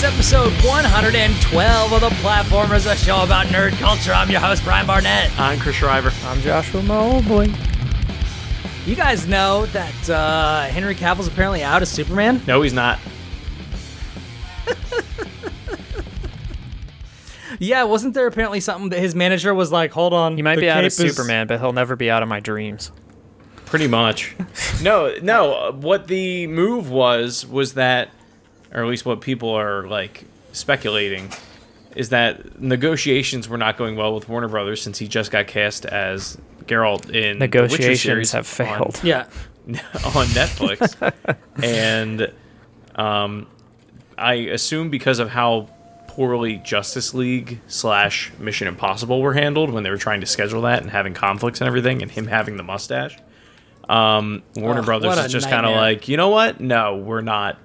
is episode 112 of the Platformers, a show about nerd culture. I'm your host, Brian Barnett. I'm Chris Schreiber. I'm Joshua, my old boy. You guys know that uh, Henry Cavill's apparently out as Superman? No, he's not. Yeah, wasn't there apparently something that his manager was like, hold on. He might be out of is- Superman, but he'll never be out of my dreams. Pretty much. no, no. uh, What the move was was that, or at least what people are like speculating, is that negotiations were not going well with Warner Brothers since he just got cast as Geralt in Negotiations series have failed. Yeah. on, on Netflix, and um, I assume because of how poorly Justice League slash Mission Impossible were handled when they were trying to schedule that and having conflicts and everything, and him having the mustache. Um, Warner Ugh, Brothers what is just kind of like, you know what? No, we're not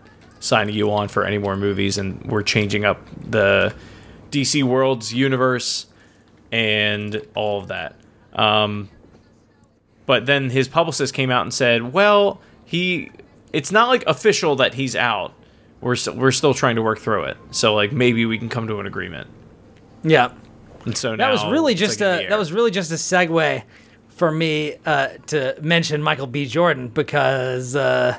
signing you on for any more movies, and we're changing up the DC Worlds universe and all of that. Um, but then his publicist came out and said, "Well, he it's not like official that he's out. We're st- we're still trying to work through it. So like maybe we can come to an agreement." Yeah. And so That was really just like, a that was really just a segue for me uh, to mention Michael B. Jordan because uh,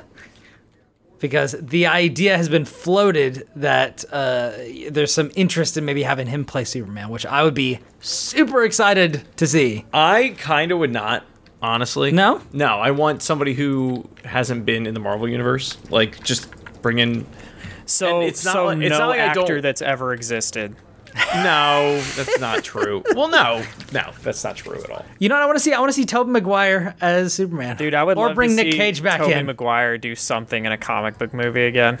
because the idea has been floated that uh, there's some interest in maybe having him play Superman, which I would be super excited to see. I kind of would not honestly. No? No, I want somebody who hasn't been in the Marvel universe. Like just bring in So, And it's not so like- it's no not like I actor don't- that's ever existed. No, that's not true. well, no. No, that's not true at all. You know what I want to see? I want to see Tobey Maguire as Superman, Dude, I would or love bring to Nick Cage back Tobey in. Maguire do something in a comic book movie again.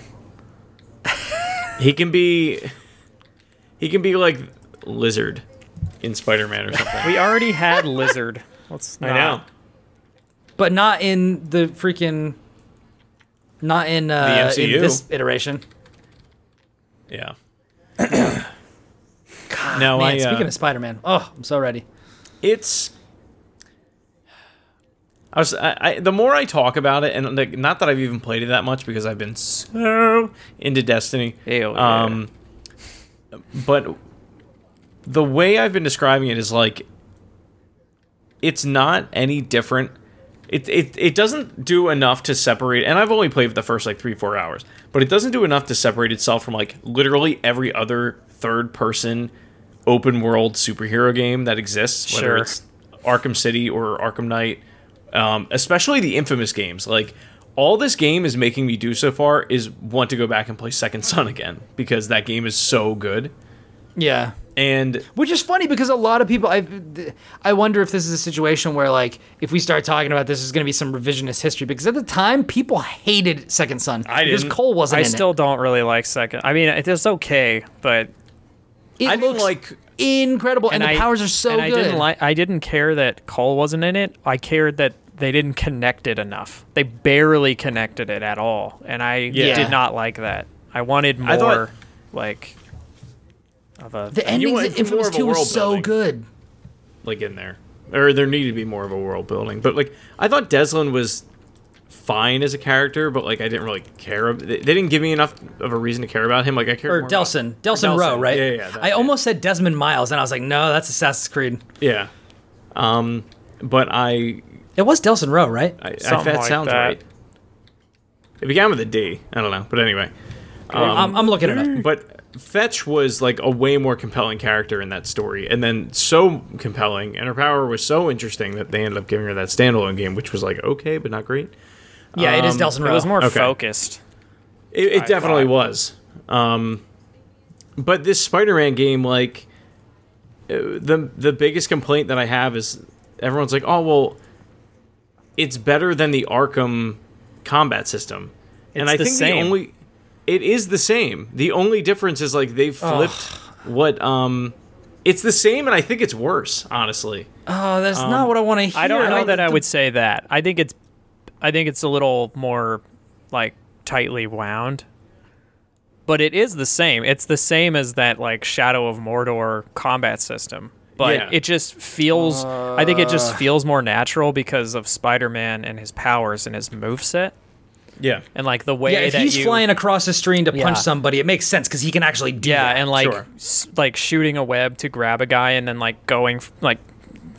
He can be he can be like Lizard in Spider-Man or something. We already had Lizard. Let's I know. but not in the freaking, not in, uh, The in MCU. this iteration. Yeah. no, Man, I. Uh, speaking of Spider-Man, oh, I'm so ready. it's. I was. I, I, the more I talk about it, and like, not that I've even played it that much because I've been so into Destiny. Ew, yeah. um, but the way I've been describing it is like, it's not any different. It, it, it doesn't do enough to separate, and I've only played for the first like three four hours, but it doesn't do enough to separate itself from like literally every other third person open world superhero game that exists, whether Sure. it's Arkham City or Arkham Knight, um, especially the infamous games. Like all this game is making me do so far is want to go back and play Second Son again because that game is so good. Yeah. And Which is funny because a lot of people, I, I wonder if this is a situation where, like, if we start talking about this, there's going to be some revisionist history. Because at the time, people hated Second Son. I because didn't. Cole wasn't I in still it. don't really like second. I mean, it is okay, but It I didn't looks like- incredible, and, the I- powers are so and good. I didn't like. I didn't care that Cole wasn't in it. I cared that they didn't connect it enough. They barely connected it at all, and I Yeah. did not like that. I wanted more I thought- like of a. the endings want in Infamous more of a 2 was so building. good. like in there, or there needed to be more of a world building. But like I thought Delsin was fine as a character, but like I didn't really care. ab- They they didn't give me enough of a reason to care about him. Like I care. Or more about- Delsin. Delsin Delsin. Rowe, right? Yeah, yeah, that- I yeah. almost said Desmond Miles, and I was like, no, that's Assassin's Creed. Yeah. Um, but I It was Delsin Rowe, right? I, I Something that like sounds that. right. It began with a D. I don't know, but anyway. I'm, I'm looking it up. But Fetch was like a way more compelling character in that story, and then so compelling, and her power was so interesting that they ended up giving her that standalone game, which was like okay, but not great. Yeah, it is Um, Delsin It was more Okay. focused. It, it definitely thought. was. Um, but this Spider-Man game, like uh, the the biggest complaint that I have is everyone's like, oh well, it's better than the Arkham combat system, and It's I the think same. the only it is the same. The only difference is like they've flipped what um. It's the same, and I think it's worse, honestly. Oh, that's not what I want to hear. I don't know Like, that I would say that. I think it's, I think it's a little more, like tightly wound. But it is the same. It's the same as that like Shadow of Mordor combat system. But Yeah. it just feels. I think it just uh. feels more natural because of Spider-Man and his powers and his moveset. Yeah. and like the way Yeah, if that he's you flying across the screen to Yeah. punch somebody, it makes sense because he can actually do that. yeah, that. and like Sure. s- like shooting a web to grab a guy and then like going f- like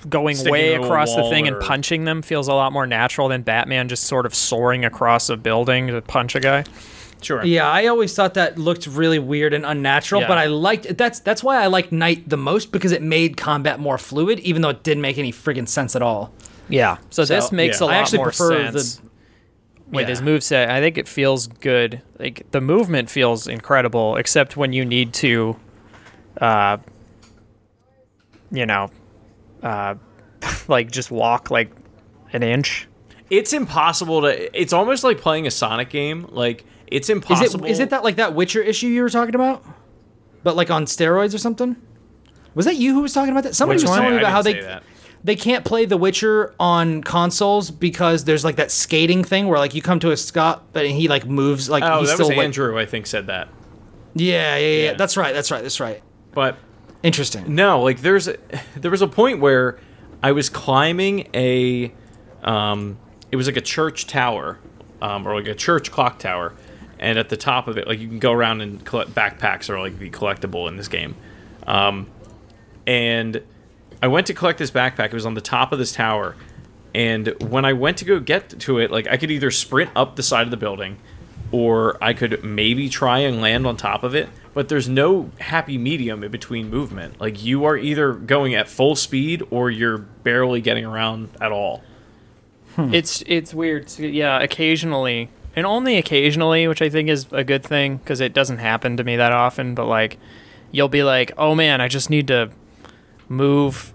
going Sticking way across the thing or- and punching them feels a lot more natural than Batman just sort of soaring across a building to punch a guy. Sure. Yeah, I always thought that looked really weird and unnatural, Yeah. but I liked that's that's why I liked Knight the most because it made combat more fluid, even though it didn't make any friggin' sense at all. Yeah. So, So, this makes yeah. a I lot actually more prefer sense the with yeah. his moveset. I think it feels good. Like the movement feels incredible, except when you need to, uh, you know, uh, like just walk like an inch. It's impossible to. It's almost like playing a Sonic game. Like it's Is impossible. it is it that like that Witcher issue you were talking about, but like on steroids or something? Was that you who was talking about that? Somebody Which was one? telling me about how they that. they can't play The Witcher on consoles because there's like that skating thing where like you come to a stop, but he like moves like Oh, he's that still was like- Andrew. I think said that. Yeah, yeah, yeah, Yeah. That's right. That's right. That's right. But Interesting. No, like there's there was a point where I was climbing a um it was like a church tower um or like a church clock tower and at the top of it like you can go around and collect backpacks are like the collectible in this game. Um and I went to collect this backpack. It was on the top of this tower. And when I went to go get to it, like I could either sprint up the side of the building or I could maybe try and land on top of it, but there's no happy medium in between movement. Like you are either going at full speed or you're barely getting around at all. Hmm. It's it's weird. So, yeah, occasionally, and only occasionally, which I think is a good thing because it doesn't happen to me that often. But like, you'll be like, "Oh man, I just need to move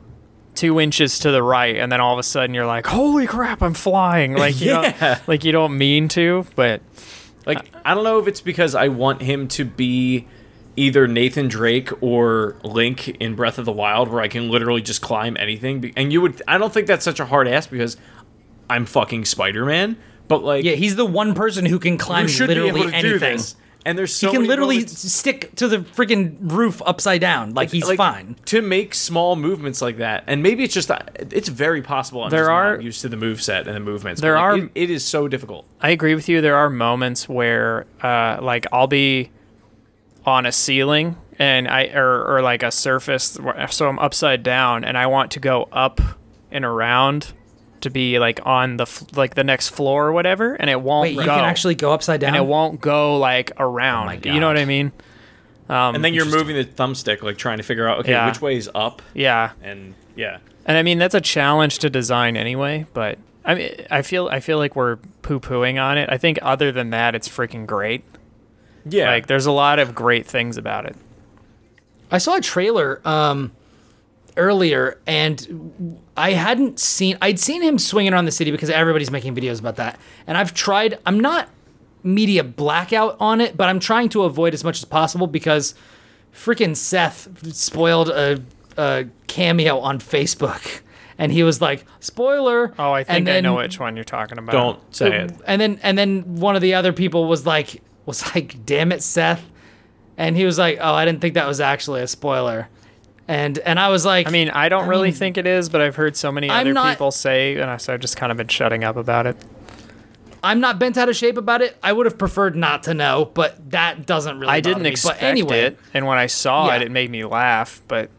two inches to the right," and then all of a sudden you're like, "Holy crap, I'm flying!" Like you Yeah. don't like you don't mean to, but Like I don't know if it's because I want him to be either Nathan Drake or Link in Breath of the Wild where I can literally just climb anything. And you would I don't think that's such a hard ask because I'm fucking Spider-Man, but like Yeah, he's the one person who can climb you should be literally able to do anything. this. And there's He can many literally moments- stick to the freaking roof upside down, like he's like, fine. to make small movements like that. And maybe it's just it's very possible I'm There just are- not used to the move set and the movements. There but, like, are- it- it is so difficult. I agree with you. There are moments where, uh, like, I'll be on a ceiling and I or, or like a surface, so I'm upside down, and I want to go up and around to be like on the like the next floor or whatever, and it won't Wait, go. you can actually go upside down. and it won't go like around. my you know what I mean? Um, And then you're moving the thumbstick like trying to figure out okay, Yeah. which way is up yeah, and yeah. and I mean that's a challenge to design anyway. But I mean, I feel I feel like we're poo pooing on it. I think other than that, it's freaking great. Yeah. Like, there's a lot of great things about it. I saw a trailer um, earlier, and I hadn't seen. I'd seen him swinging around the city because everybody's making videos about that, and I've tried. I'm not media blackout on it, but I'm trying to avoid as much as possible because freaking Seth spoiled a, a cameo on Facebook, and he was like, "Spoiler!" Oh, I and think I know which one you're talking about. don't say it. and then and then one of the other people was like was like damn it seth and he was like oh i didn't think that was actually a spoiler and and i was like I mean, I don't really mean- think it is, but I've heard so many I'm other not- people say, and I, so I've just kind of been shutting up about it. i'm not bent out of shape about it i would have preferred not to know but that doesn't really I didn't me. expect anyway it, and when I saw Yeah. it, it made me laugh. But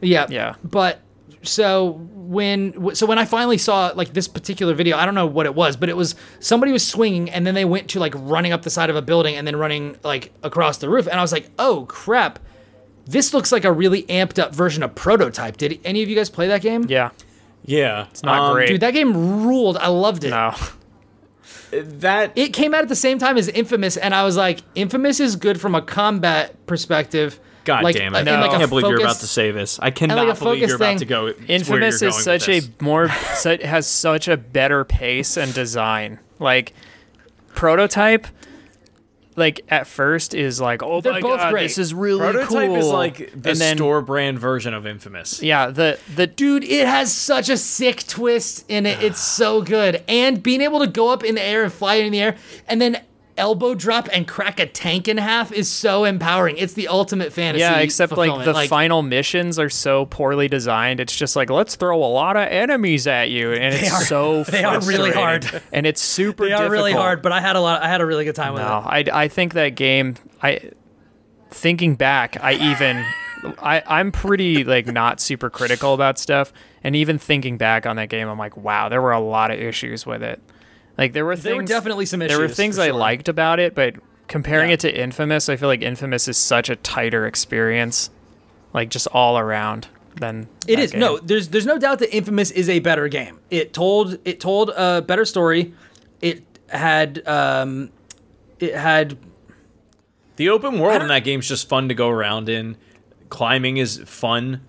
yeah Yeah. but so when so when i finally saw like this particular video i don't know what it was but it was somebody was swinging and then they went to like running up the side of a building and then running like across the roof. And i was like oh crap. This looks like a really amped up version of prototype. Did any of you guys play that game? Yeah, Yeah. It's not um, great. dude that game ruled. I loved it. No, That it came out at the same time as infamous and i was like infamous is good from a combat perspective God like, damn uh, it. in No. like I a can't believe you're about to say this. I cannot like believe you're focus about to go. Infamous is such a more su- has such a better pace and design. Like prototype, like at first is like, oh They're my both god, great. this is really prototype cool. is like the and then, store brand version of Infamous. Yeah, the the Dude, it has such a sick twist in it. It's so good. And being able to go up in the air and fly in the air, and then elbow drop and crack a tank in half is so empowering. It's the ultimate fantasy. Yeah, except like the final missions are so poorly designed. It's just like let's throw a lot of enemies at you, and it's are- so they are really hard. and it's super. They are really hard, but I had a lot. I had a really good time with No, it. I, I think that game. I thinking back, I even I I'm pretty like not super critical about stuff, and even thinking back on that game, I'm like, wow, there were a lot of issues with it. Like there were things, There were definitely some There were things I sure. liked about it, but comparing Yeah. it to Infamous, I feel like Infamous is such a tighter experience, like just all around than It that is game. no. There's there's no doubt that Infamous is a better game. It told it told a better story. It had um, it had The open world in don't- that game's just fun to go around in. Climbing is fun.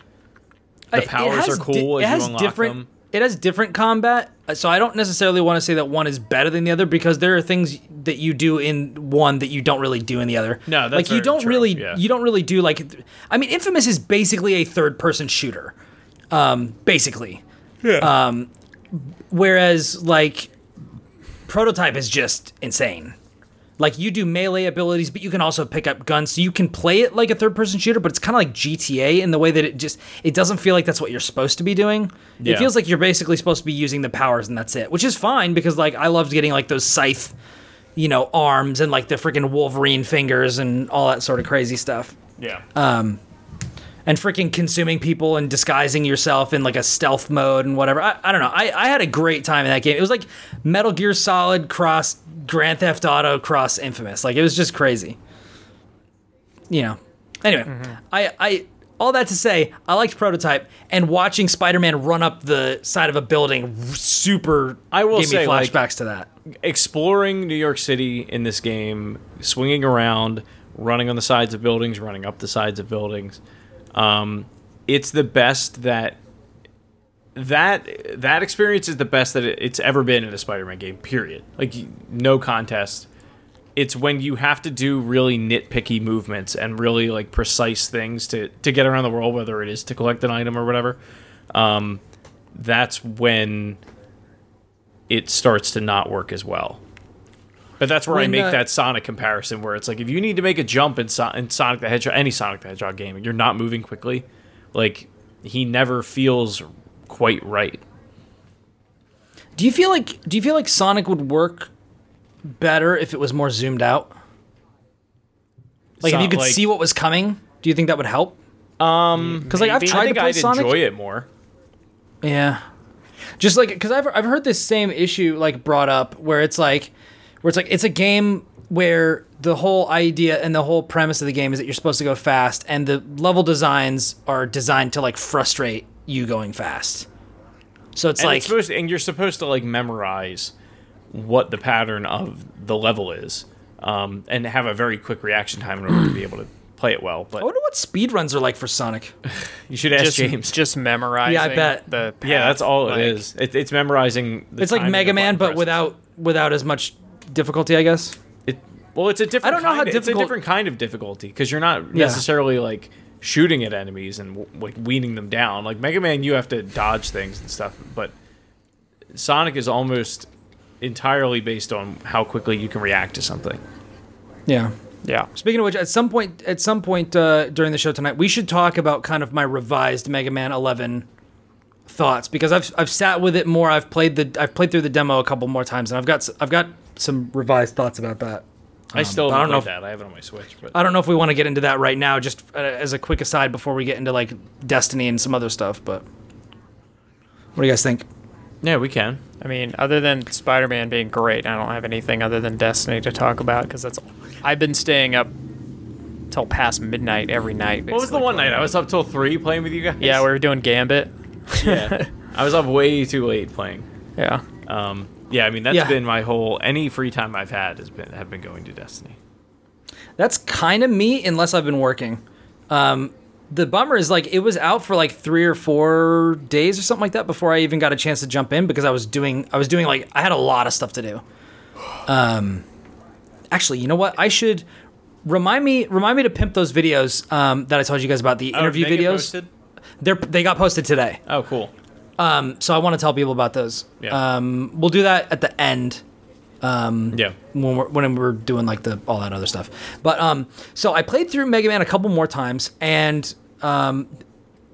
The it- it powers are cool di- as you has unlock different, them. It has different combat, uh, so I don't necessarily want to say that one is better than the other because there are things that you do in one that you don't really do in the other. No, that's like you don't true, really yeah. you don't really do like. I mean, Infamous is basically a third person shooter, um, basically. Yeah. Um, whereas like prototype is just insane. Like you do melee abilities, but you can also pick up guns, so you can play it like a third-person shooter. But it's kind of like GTA in the way that it just it doesn't feel like that's what you're supposed to be doing. It feels like you're basically supposed to be using the powers and that's it, which is fine because like I loved getting like those scythe, you know, arms and like the freaking Wolverine fingers and all that sort of crazy stuff yeah. Um, and freaking consuming people and disguising yourself in like a stealth mode and whatever. I, I don't know. I, I had a great time in that game. It was like Metal Gear Solid cross Grand Theft Auto cross Infamous. Like it was just crazy. You know. Anyway, Mm-hmm. I I all that to say, I liked Prototype and watching Spider-Man run up the side of a building super I will gave me say, like- flashbacks to that. exploring New York City in this game, swinging around, running on the sides of buildings, running up the sides of buildings. Um, it's the best that that that experience is the best that it's ever been in a Spider-Man game. Period. Like no contest. It's when you have to do really nitpicky movements and really like precise things to to get around the world, whether it is to collect an item or whatever. Um, that's when it starts to not work as well. But that's where I make uh, that Sonic comparison, where it's like if you need to make a jump in, so- in Sonic the Hedgehog, any Sonic the Hedgehog game, you're not moving quickly, like he never feels quite right. Do you feel like do you feel like Sonic would work better if it was more zoomed out? Like if you could like- see what was coming, do you think that would help? Um, because like I've tried I think to play I'd Sonic. enjoy it more. Yeah, just like because I've I've heard this same issue like brought up where it's like where it's like it's a game where the whole idea and the whole premise of the game is that you're supposed to go fast, and the level designs are designed to like frustrate you going fast. So it's And, like it's supposed and you're supposed to like memorize what the pattern of the level is, um, and have a very quick reaction time in order to be able to play it well. But I wonder what speedruns are like for Sonic. you should ask just James. just memorizing. Yeah, I bet. The yeah, that's all like- it is. It, it's memorizing. The It's like Mega Man, but presses. without without as much difficulty, I guess. It, well, it's a different. I don't know how kind of- It's a different kind of difficulty because you're not Yeah. necessarily like shooting at enemies and like weaning them down. Like Mega Man, you have to dodge things and stuff, but Sonic is almost entirely based on how quickly you can react to something. Yeah. Yeah. Speaking of which, at some point, at some point uh, during the show tonight, we should talk about kind of my revised Mega Man 11 thoughts because I've I've sat with it more. I've played the I've played through the demo a couple more times, and I've got I've got some revised thoughts about that. I still I don't played know that. I have it on my Switch, but I don't know if we want to get into that right now, just uh, as a quick aside before we get into like Destiny and some other stuff. But what do you guys think? yeah, we can. I mean, other than Spider-Man being great, I don't have anything other than Destiny to talk about because that's. I've been staying up till past midnight every night. What was the one night I was up till three playing with you guys? Yeah, we were doing Gambit. yeah. I was up way too late playing. Yeah. Um, yeah, I mean that's Yeah. been my whole any free time I've had has been have been going to Destiny. That's kind of me, unless I've been working. Um, the bummer is like it was out for like three or four days or something like that before I even got a chance to jump in because I was doing I was doing like I had a lot of stuff to do. Um, actually, you know what? I should remind me remind me to pimp those videos um, that I told you guys about the interview Oh, they get videos. They're they got posted today. Oh, cool. Um, so I want to tell people about those. Yeah. Um, we'll do that at the end Yeah. when we're when we're doing like the all that other stuff. But um, so I played through Mega Man a couple more times, and um,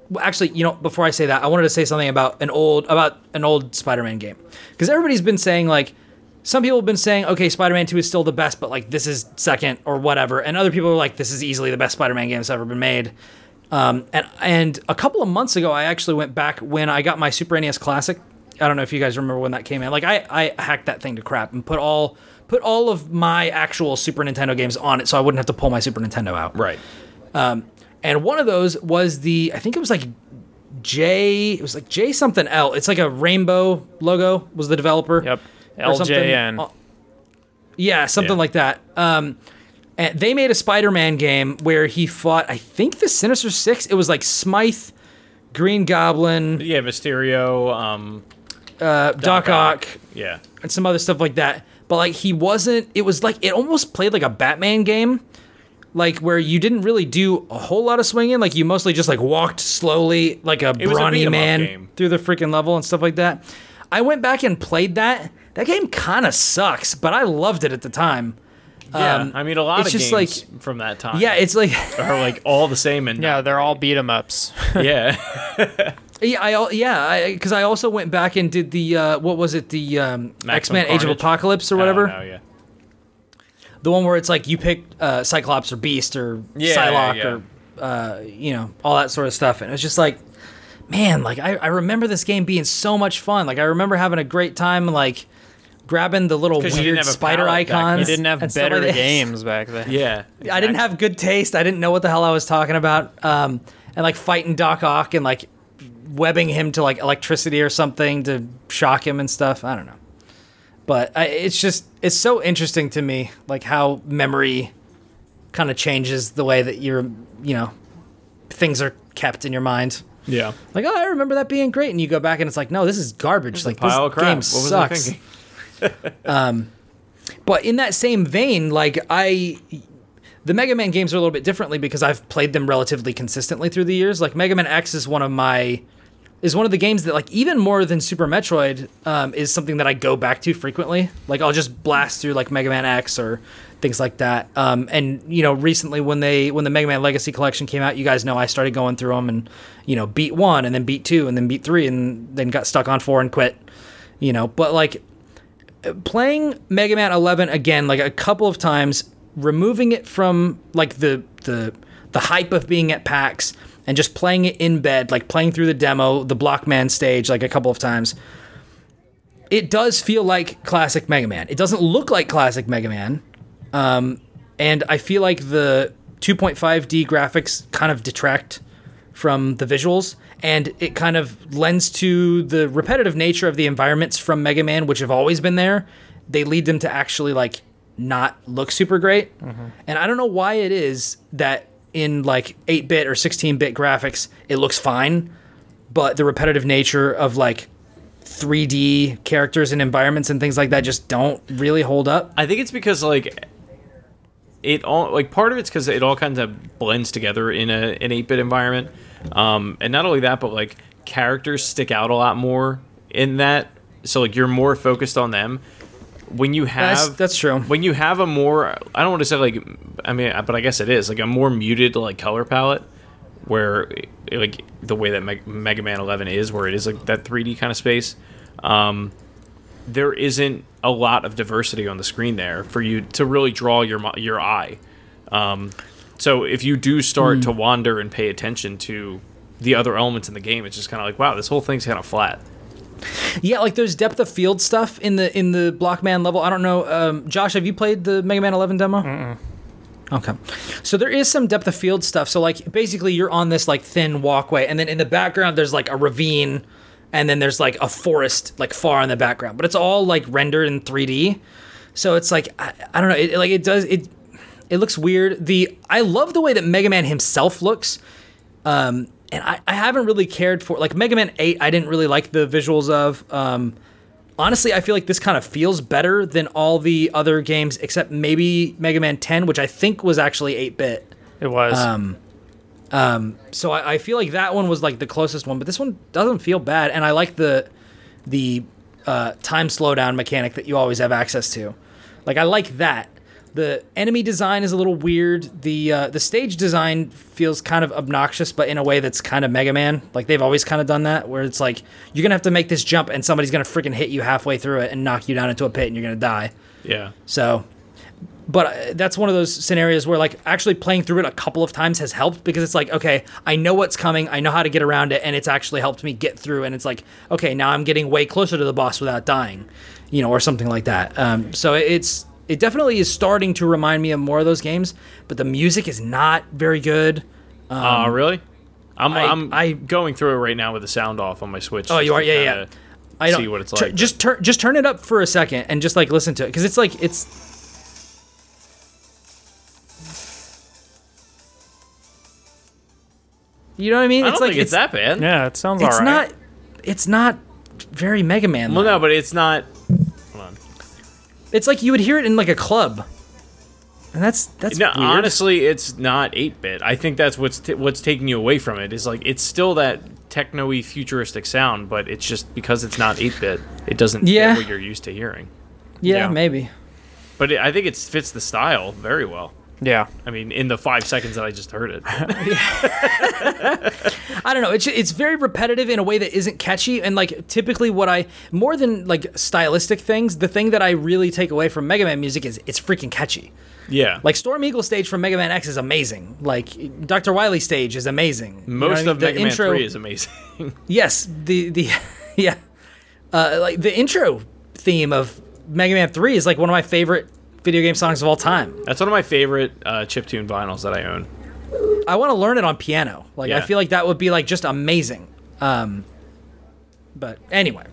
well, actually, you know, before I say that, I wanted to say something about an old about an old Spider-Man game because everybody's been saying like. Some people have been saying, okay, Spider Man 2 is still the best, but like this is second or whatever. And other people are like, this is easily the best Spider Man game that's ever been made. Um, and and a couple of months ago, I actually went back when I got my Super NES Classic. I don't know if you guys remember when that came in. Like I, I hacked that thing to crap and put all put all of my actual Super Nintendo games on it, so I wouldn't have to pull my Super Nintendo out. Right. And one of those was the I think it was like J. It was like J something L. It's like a rainbow logo. Was the developer? Yep. LJN. Uh, Yeah, something Yeah. like that. Um, and they made a Spider-Man game where he fought. I think the Sinister Six. It was like Smythe, Green Goblin, Yeah, Mysterio, um, uh, Doc, Ock, Yeah. and some other stuff like that. But like he wasn't. It was like it almost played like a Batman game, like where you didn't really do a whole lot of swinging. Like you mostly just like walked slowly, like a a brawny 'em man through the freaking level and stuff like that. I went back and played that. That game kind of sucks, but I loved it at the time. Yeah. Um, I mean, a lot it's of just games from that time. Yeah, it's like are like all the same and Yeah, they're all beat 'em ups. yeah. yeah, I al- yeah, because I, also went back and did the uh, what was it the um, X Men Age of Apocalypse or whatever. don't know, yeah. the one where it's like you pick uh, Cyclops or Beast or Yeah, Psylocke yeah. or uh, you know all that sort of stuff, and it was just like, man, like I, I remember this game being so much fun. Like I remember having a great time, like grabbing the little weird spider palette back icons. You didn't have better like games back then. Yeah. I didn't have good taste. I didn't know what the hell I was talking about. Um, and like fighting Doc Ock and like webbing him to like electricity or something to shock him and stuff. I don't know. But I, it's just it's so interesting to me, like how memory kind of changes the way that you're, you know, things are kept in your mind. Yeah. Like, oh, I remember that being great, and you go back and it's like, no, this is garbage. like Pile of this crap. game what was sucks. Thinking? But in that same vein, like I the Mega Man games are a little bit differently because I've played them relatively consistently through the years. Like Mega Man X is one of my is one of the games that like even more than Super Metroid um, is something that I go back to frequently. Like I'll just blast through like Mega Man X or things like that. Um, and you know, recently when they when the Mega Man Legacy Collection came out, you guys know I started going through them and you know beat one and then beat two and then beat three and then got stuck on four and quit. You know, but like playing Mega Man 11 again like a couple of times, removing it from like the the the hype of being at PAX and just playing it in bed, like playing through the demo, the Blockman stage like a couple of times. It does feel like classic Mega Man. It doesn't look like classic Mega Man. Um, and I feel like the 2.5D graphics kind of detract from the visuals and it kind of lends to the repetitive nature of the environments from Mega Man which have always been there. They lead them to actually like not look super great. Mm-hmm. And I don't know why it is that in like 8-bit or 16-bit graphics it looks fine, but the repetitive nature of like 3D characters and environments and things like that just don't really hold up. I think it's because like it all like part of it's because it all kind of blends together in a an eight bit environment, um, and not only that, but like characters stick out a lot more in that. So like you're more focused on them when you have That's, that's true. when you have a more I don't want to say like I mean but I guess it is like a more muted like color palette where like the way that Meg- Mega Man 11 is where it is like that 3D kind of space um there isn't a lot of diversity on the screen there for you to really draw your your eye um so if you do start Hmm. to wander and pay attention to the other elements in the game it's just kind of like wow this whole thing's kind of flat Yeah, like there's depth of field stuff in the in the Blockman level. I don't know, um, Josh, have you played the Mega Man 11 demo? Mm-mm. Okay, so there is some depth of field stuff. So like basically you're on this like thin walkway, and then in the background there's like a ravine, and then there's like a forest like far in the background, but it's all like rendered in 3D. So it's like I, I don't know, it, like it does it. It looks weird. The I love the way that Mega Man himself looks. Um, and I, I haven't really cared for like Mega Man 8 I didn't really like the visuals of um, honestly I feel like this kind of feels better than all the other games except maybe Mega Man 10 which I think was actually 8-bit It was. Um, so I, I feel like that one was like the closest one but this one doesn't feel bad and I like the the uh, time slowdown mechanic that you always have access to. Like I like that. The enemy design is a little weird. The uh, the stage design feels kind of obnoxious, but in a way that's kind of Mega Man. Like they've always kind of done that, where it's like you're gonna have to make this jump, and somebody's gonna freaking hit you halfway through it and knock you down into a pit, and you're gonna die. Yeah. So, but uh, that's one of those scenarios where like actually playing through it a couple of times has helped because it's like, okay, I know what's coming, I know how to get around it, and it's actually helped me get through. And it's like, okay, now I'm getting way closer to the boss without dying, you know, or something like that. Um, so it's it definitely is starting to remind me of more of those games, but the music is not very good. Oh, really? I'm I- I'm I- going through it right now with the sound off on my Switch. Oh, you are? Yeah, yeah. I don't see what it's like. Just turn just turn it up for a second and just like listen to it because it's like it's. You know what I mean? I don't it's like think it's, that bad. Yeah, it sounds It's alright. not. It's not very Mega Man. Well, though. no, but it's not. Hold on. It's like you would hear it in like a club, and that's that's No, weird. honestly, it's not 8-bit. I think that's what's t- what's taking you away from it. Is like it's still that techno-y futuristic sound, but it's just because it's not 8-bit, it doesn't Yeah. what you're used to hearing. yeah, yeah. maybe. But it, I think it fits the style very well. Yeah. I mean, in the five seconds that I just heard it. I don't know. It's it's very repetitive in a way that isn't catchy, and like typically what I more than like stylistic things, the thing that I really take away from Mega Man music is it's freaking catchy. yeah. Like Storm Eagle stage from Mega Man X is amazing. Like Dr. Wily stage is amazing. You know what most I mean? of The Mega intro- Man 3 is amazing. Yes, the the yeah, uh, like the intro theme of Mega Man Three is like one of my favorite video game songs of all time. That's one of my favorite uh, chiptune vinyls that I own. I want to learn it on piano. Like I feel like that would be like just amazing. Um, but anyway,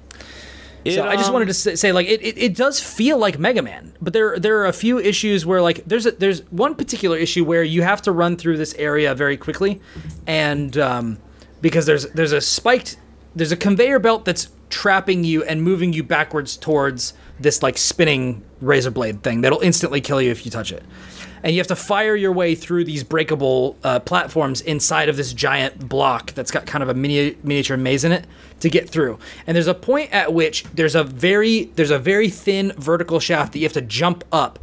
so I just um, wanted to say, say like it, it, it does feel like Mega Man, but there there are a few issues where like there's a, there's one particular issue where you have to run through this area very quickly, and um, because there's there's a spiked there's a conveyor belt that's trapping you and moving you backwards towards this like spinning razor blade thing that'll instantly kill you if you touch it. And you have to fire your way through these breakable uh, platforms inside of this giant block that's got kind of a mini- miniature maze in it to get through. And there's a point at which there's a very there's a very thin vertical shaft that you have to jump up.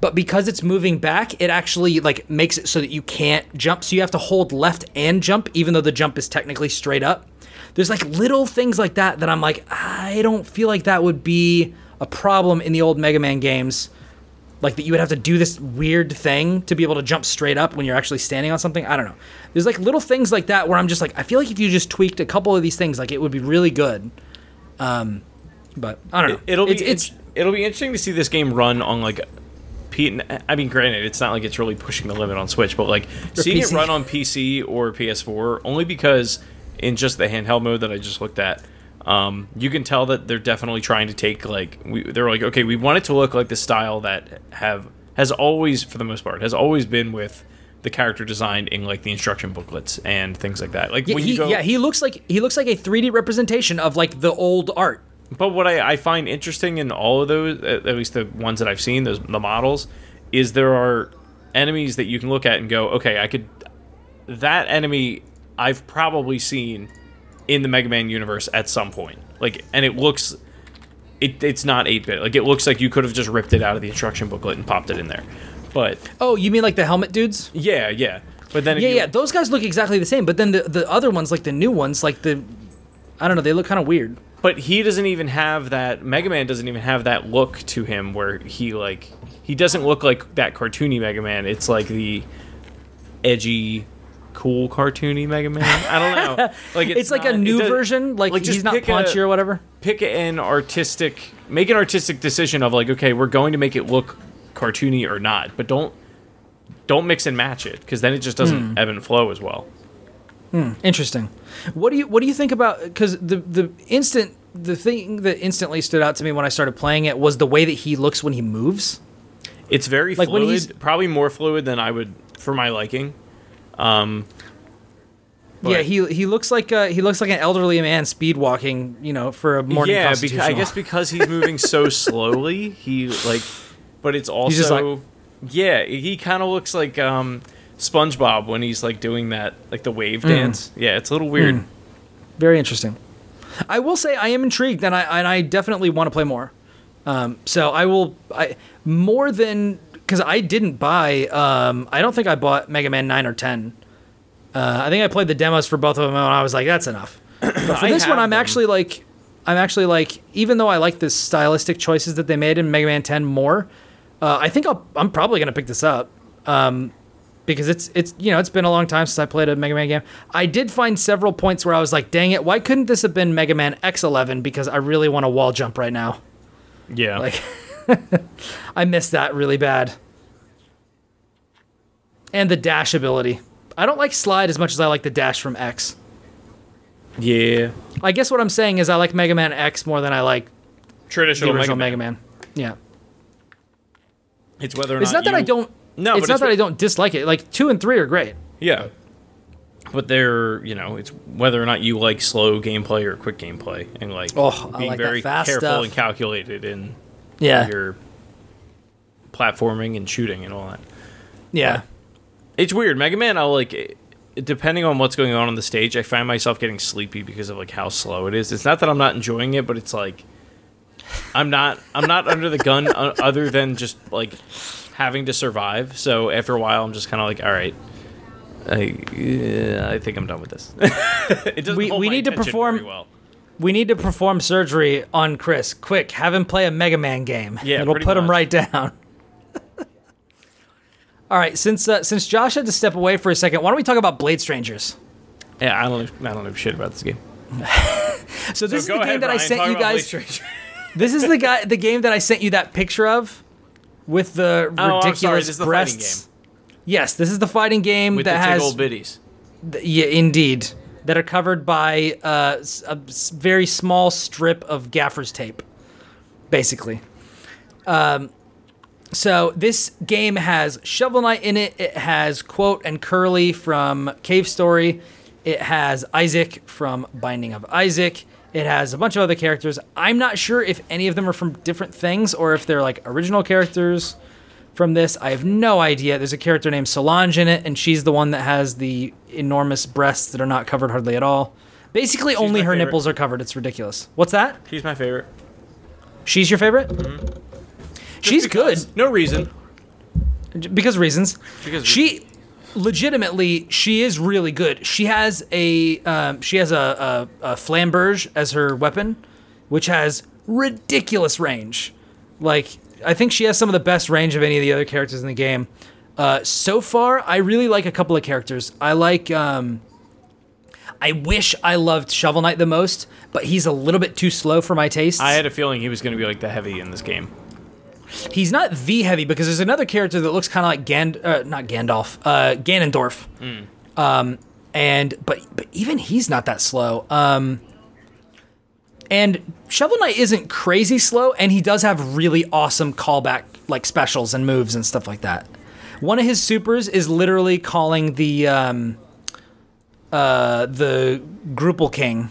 But because it's moving back, it actually like makes it so that you can't jump. So you have to hold left and jump, even though the jump is technically straight up. There's like little things like that that I'm like, I don't feel like that would be a problem in the old Mega Man games. Like that you would have to do this weird thing to be able to jump straight up when you're actually standing on something. I don't know. There's like little things like that where I'm just like, I feel like if you just tweaked a couple of these things, like it would be really good. Um, but I don't know. It'll be it's, it's it's it'll be interesting to see this game run on like I mean, granted, it's not like it's really pushing the limit on Switch, but like seeing it run on PC or PS4 only because in just the handheld mode that I just looked at, um, you can tell that they're definitely trying to take like we, they're like okay, we want it to look like the style that have has always for the most part has always been with the character designed in like the instruction booklets and things like that. Like yeah, when he, you go, yeah, he looks like he looks like a 3D representation of like the old art. But what I, I find interesting in all of those, at at least the ones that I've seen, those the models, is there are enemies that you can look at and go, okay, I could. That enemy I've probably seen in the Mega Man universe at some point. Like, and it looks, it, it's not eight bit. Like, it looks like you could have just ripped it out of the instruction booklet and popped it in there. But Oh, you mean like the helmet dudes? yeah, yeah. But then Yeah, you, yeah. Those guys look exactly the same, but then the the other ones, like the new ones, like the I don't know, they look kind of weird. But he doesn't even have that. Mega Man doesn't even have that look to him where he like he doesn't look like that cartoony Mega Man. It's like the edgy, cool cartoony Mega Man. I don't know. Like It's, like a new does- version, like, just he's not pick a- punchy or whatever. Pick an artistic, make an artistic decision of like, okay, we're going to make it look cartoony or not, but don't don't mix and match it because then it just doesn't Hmm. ebb and flow as well. Interesting. What do you what do you think about because the the instant the thing that instantly stood out to me when I started playing it was the way that he looks when he moves. It's very Like, when he's- probably more fluid than I would for my liking. Um, yeah, he he looks like uh, he looks like an elderly man speed walking, you know, for a morning yeah, constitutional. I guess because he's moving so slowly, he like, but it's also just like- yeah, he kind of looks like um, SpongeBob when he's like doing that like the wave Hmm. dance. Yeah, it's a little weird. very interesting. I will say I am intrigued, and I and I definitely want to play more. Um, so I will. I more than because I didn't buy. Um, I don't think I bought Mega Man nine or ten. Uh, I think I played the demos for both of them, and I was like, "That's enough." But for this one, I'm them. actually like, I'm actually like, even though I like the stylistic choices that they made in Mega Man 10 more, uh, I think I'll, I'm probably gonna pick this up. Um, because it's it's you know it's been a long time since I played a Mega Man game. I did find several points where I was like, "Dang it, why couldn't this have been Mega Man X11?" Because I really want to wall jump right now. Yeah. Like, I miss that really bad. And the dash ability. I don't like slide as much as I like the dash from X. yeah. I guess what I'm saying is I like Mega Man X more than I like the Traditional original Mega Mega Man. Man. Yeah. It's whether or It's not not that I don't. No, it's but not it's that what- I don't dislike it. Like two and three are great. Yeah. But they're, you know, it's whether or not you like slow gameplay or quick gameplay and like Oh, I being like that very fast careful stuff. and calculated in Yeah. your platforming and shooting and all that. Yeah. It's weird. Mega Man, I'll like depending on what's going on on the stage, I find myself getting sleepy because of like how slow it is. It's not that I'm not enjoying it, but it's like I'm not I'm not under the gun uh, other than just like having to survive. So after a while, I'm just kind of like, all right. I, yeah, I think I'm done with this. it doesn't We- we need to perform- very well. We need to perform surgery on Chris. Quick, have him play a Mega Man game. Yeah, it'll put him right down. All right, since uh, since Josh had to step away for a second, why don't we talk about Blade Strangers? Yeah, I don't I don't know shit about this game. So this is Go the game ahead, that I sent you guys. This is the guy, the game that I sent you that picture of, with the Oh, ridiculous sorry, this is the breasts. Yes, this is the fighting game with the that has bitties. Th- Yeah, indeed. That are covered by uh, a very small strip of gaffer's tape, basically. Um, so this game has Shovel Knight in it. It has Quote and Curly from Cave Story. It has Isaac from Binding of Isaac. It has a bunch of other characters. I'm not sure if any of them are from different things or if they're like original characters from this. I have no idea. There's a character named Solange in it, and she's the one that has the enormous breasts that are not covered hardly at all. Basically, only her favorite. nipples are covered. It's ridiculous. What's that? She's my favorite. She's your favorite? She's Because- good No reason. because reasons. Because she, legitimately, she is really good. She has a um, she has a, a, a flamberge as her weapon, which has ridiculous range. Like I think she has some of the best range of any of the other characters in the game. Uh, so far, I really like a couple of characters. I like. Um, I wish I loved Shovel Knight the most, but he's a little bit too slow for my taste. I had a feeling he was going to be like the heavy in this game. He's not the heavy because there's another character that looks kind of like Gand, uh, not Gandalf, uh, Ganondorf. Um, and but but even he's not that slow. Um, and Shovel Knight isn't crazy slow, and he does have really awesome callback like specials and moves and stuff like that. One of his supers is literally calling the um, uh, the Troupple King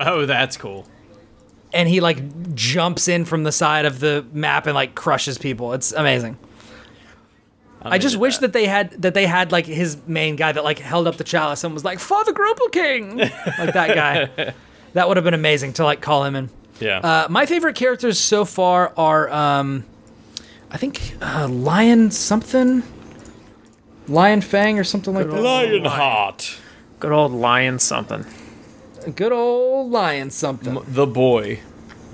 Oh, that's cool. and he like jumps in from the side of the map and like crushes people. It's amazing. I just wish that. they had that they had like his main guy that like held up the chalice and was like Father Troupple King, like that guy. That would have been amazing to like call him in. Yeah. Uh, my favorite characters so far are, um, I think, uh, Lion something, Lion Fang or something like that. Lionheart. Good old lion something. Good old Lion something. The boy.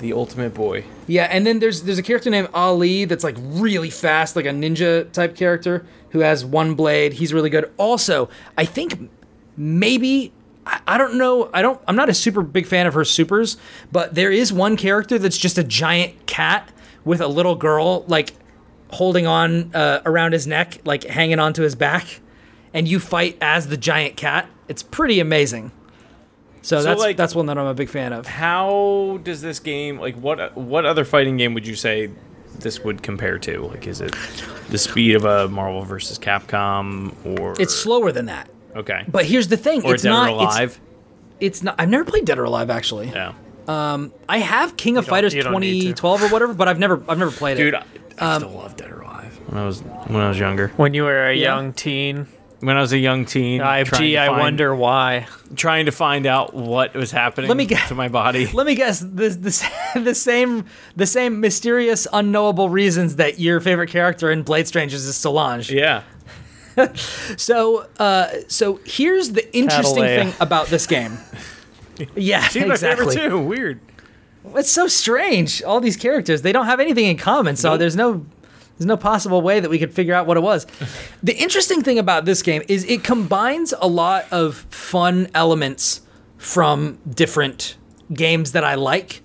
The ultimate boy. Yeah, and then there's there's a character named Ali that's like really fast, like a ninja type character who has one blade. He's really good. Also, I think maybe I, I don't know. I don't. I'm not a super big fan of her supers, but there is one character that's just a giant cat with a little girl like holding on uh, around his neck, like hanging onto his back, and you fight as the giant cat. It's pretty amazing. So, So, that's like- that's one that I'm a big fan of. How does this game like what what other fighting game would you say this would compare to? Like is it the speed of a Marvel versus Capcom or It's slower than that. Okay. But here's the thing: or it's Dead not. or Alive? It's, it's not. I've never played Dead or Alive actually. yeah. Um, I have King of Fighters you don't need to. 2012 or whatever, but I've never I've never played Dude, it. I, I still love Dead or Alive. When I was when I was younger. When you were a Yeah. young teen, when I was a young teen. I, gee, to I find- wonder why. trying to find out what was happening Let me guess- to my body. Let me guess the, the the same the same mysterious unknowable reasons that your favorite character in Blade Strangers is Solange. Yeah. So uh so here's the interesting Catalea. thing about this game. Yeah, She's my exactly. favorite too. Weird. It's so strange. All these characters, they don't have anything in common, so Nope. there's no there's no possible way that we could figure out what it was. the interesting thing about this game is it combines a lot of fun elements from different games that I like,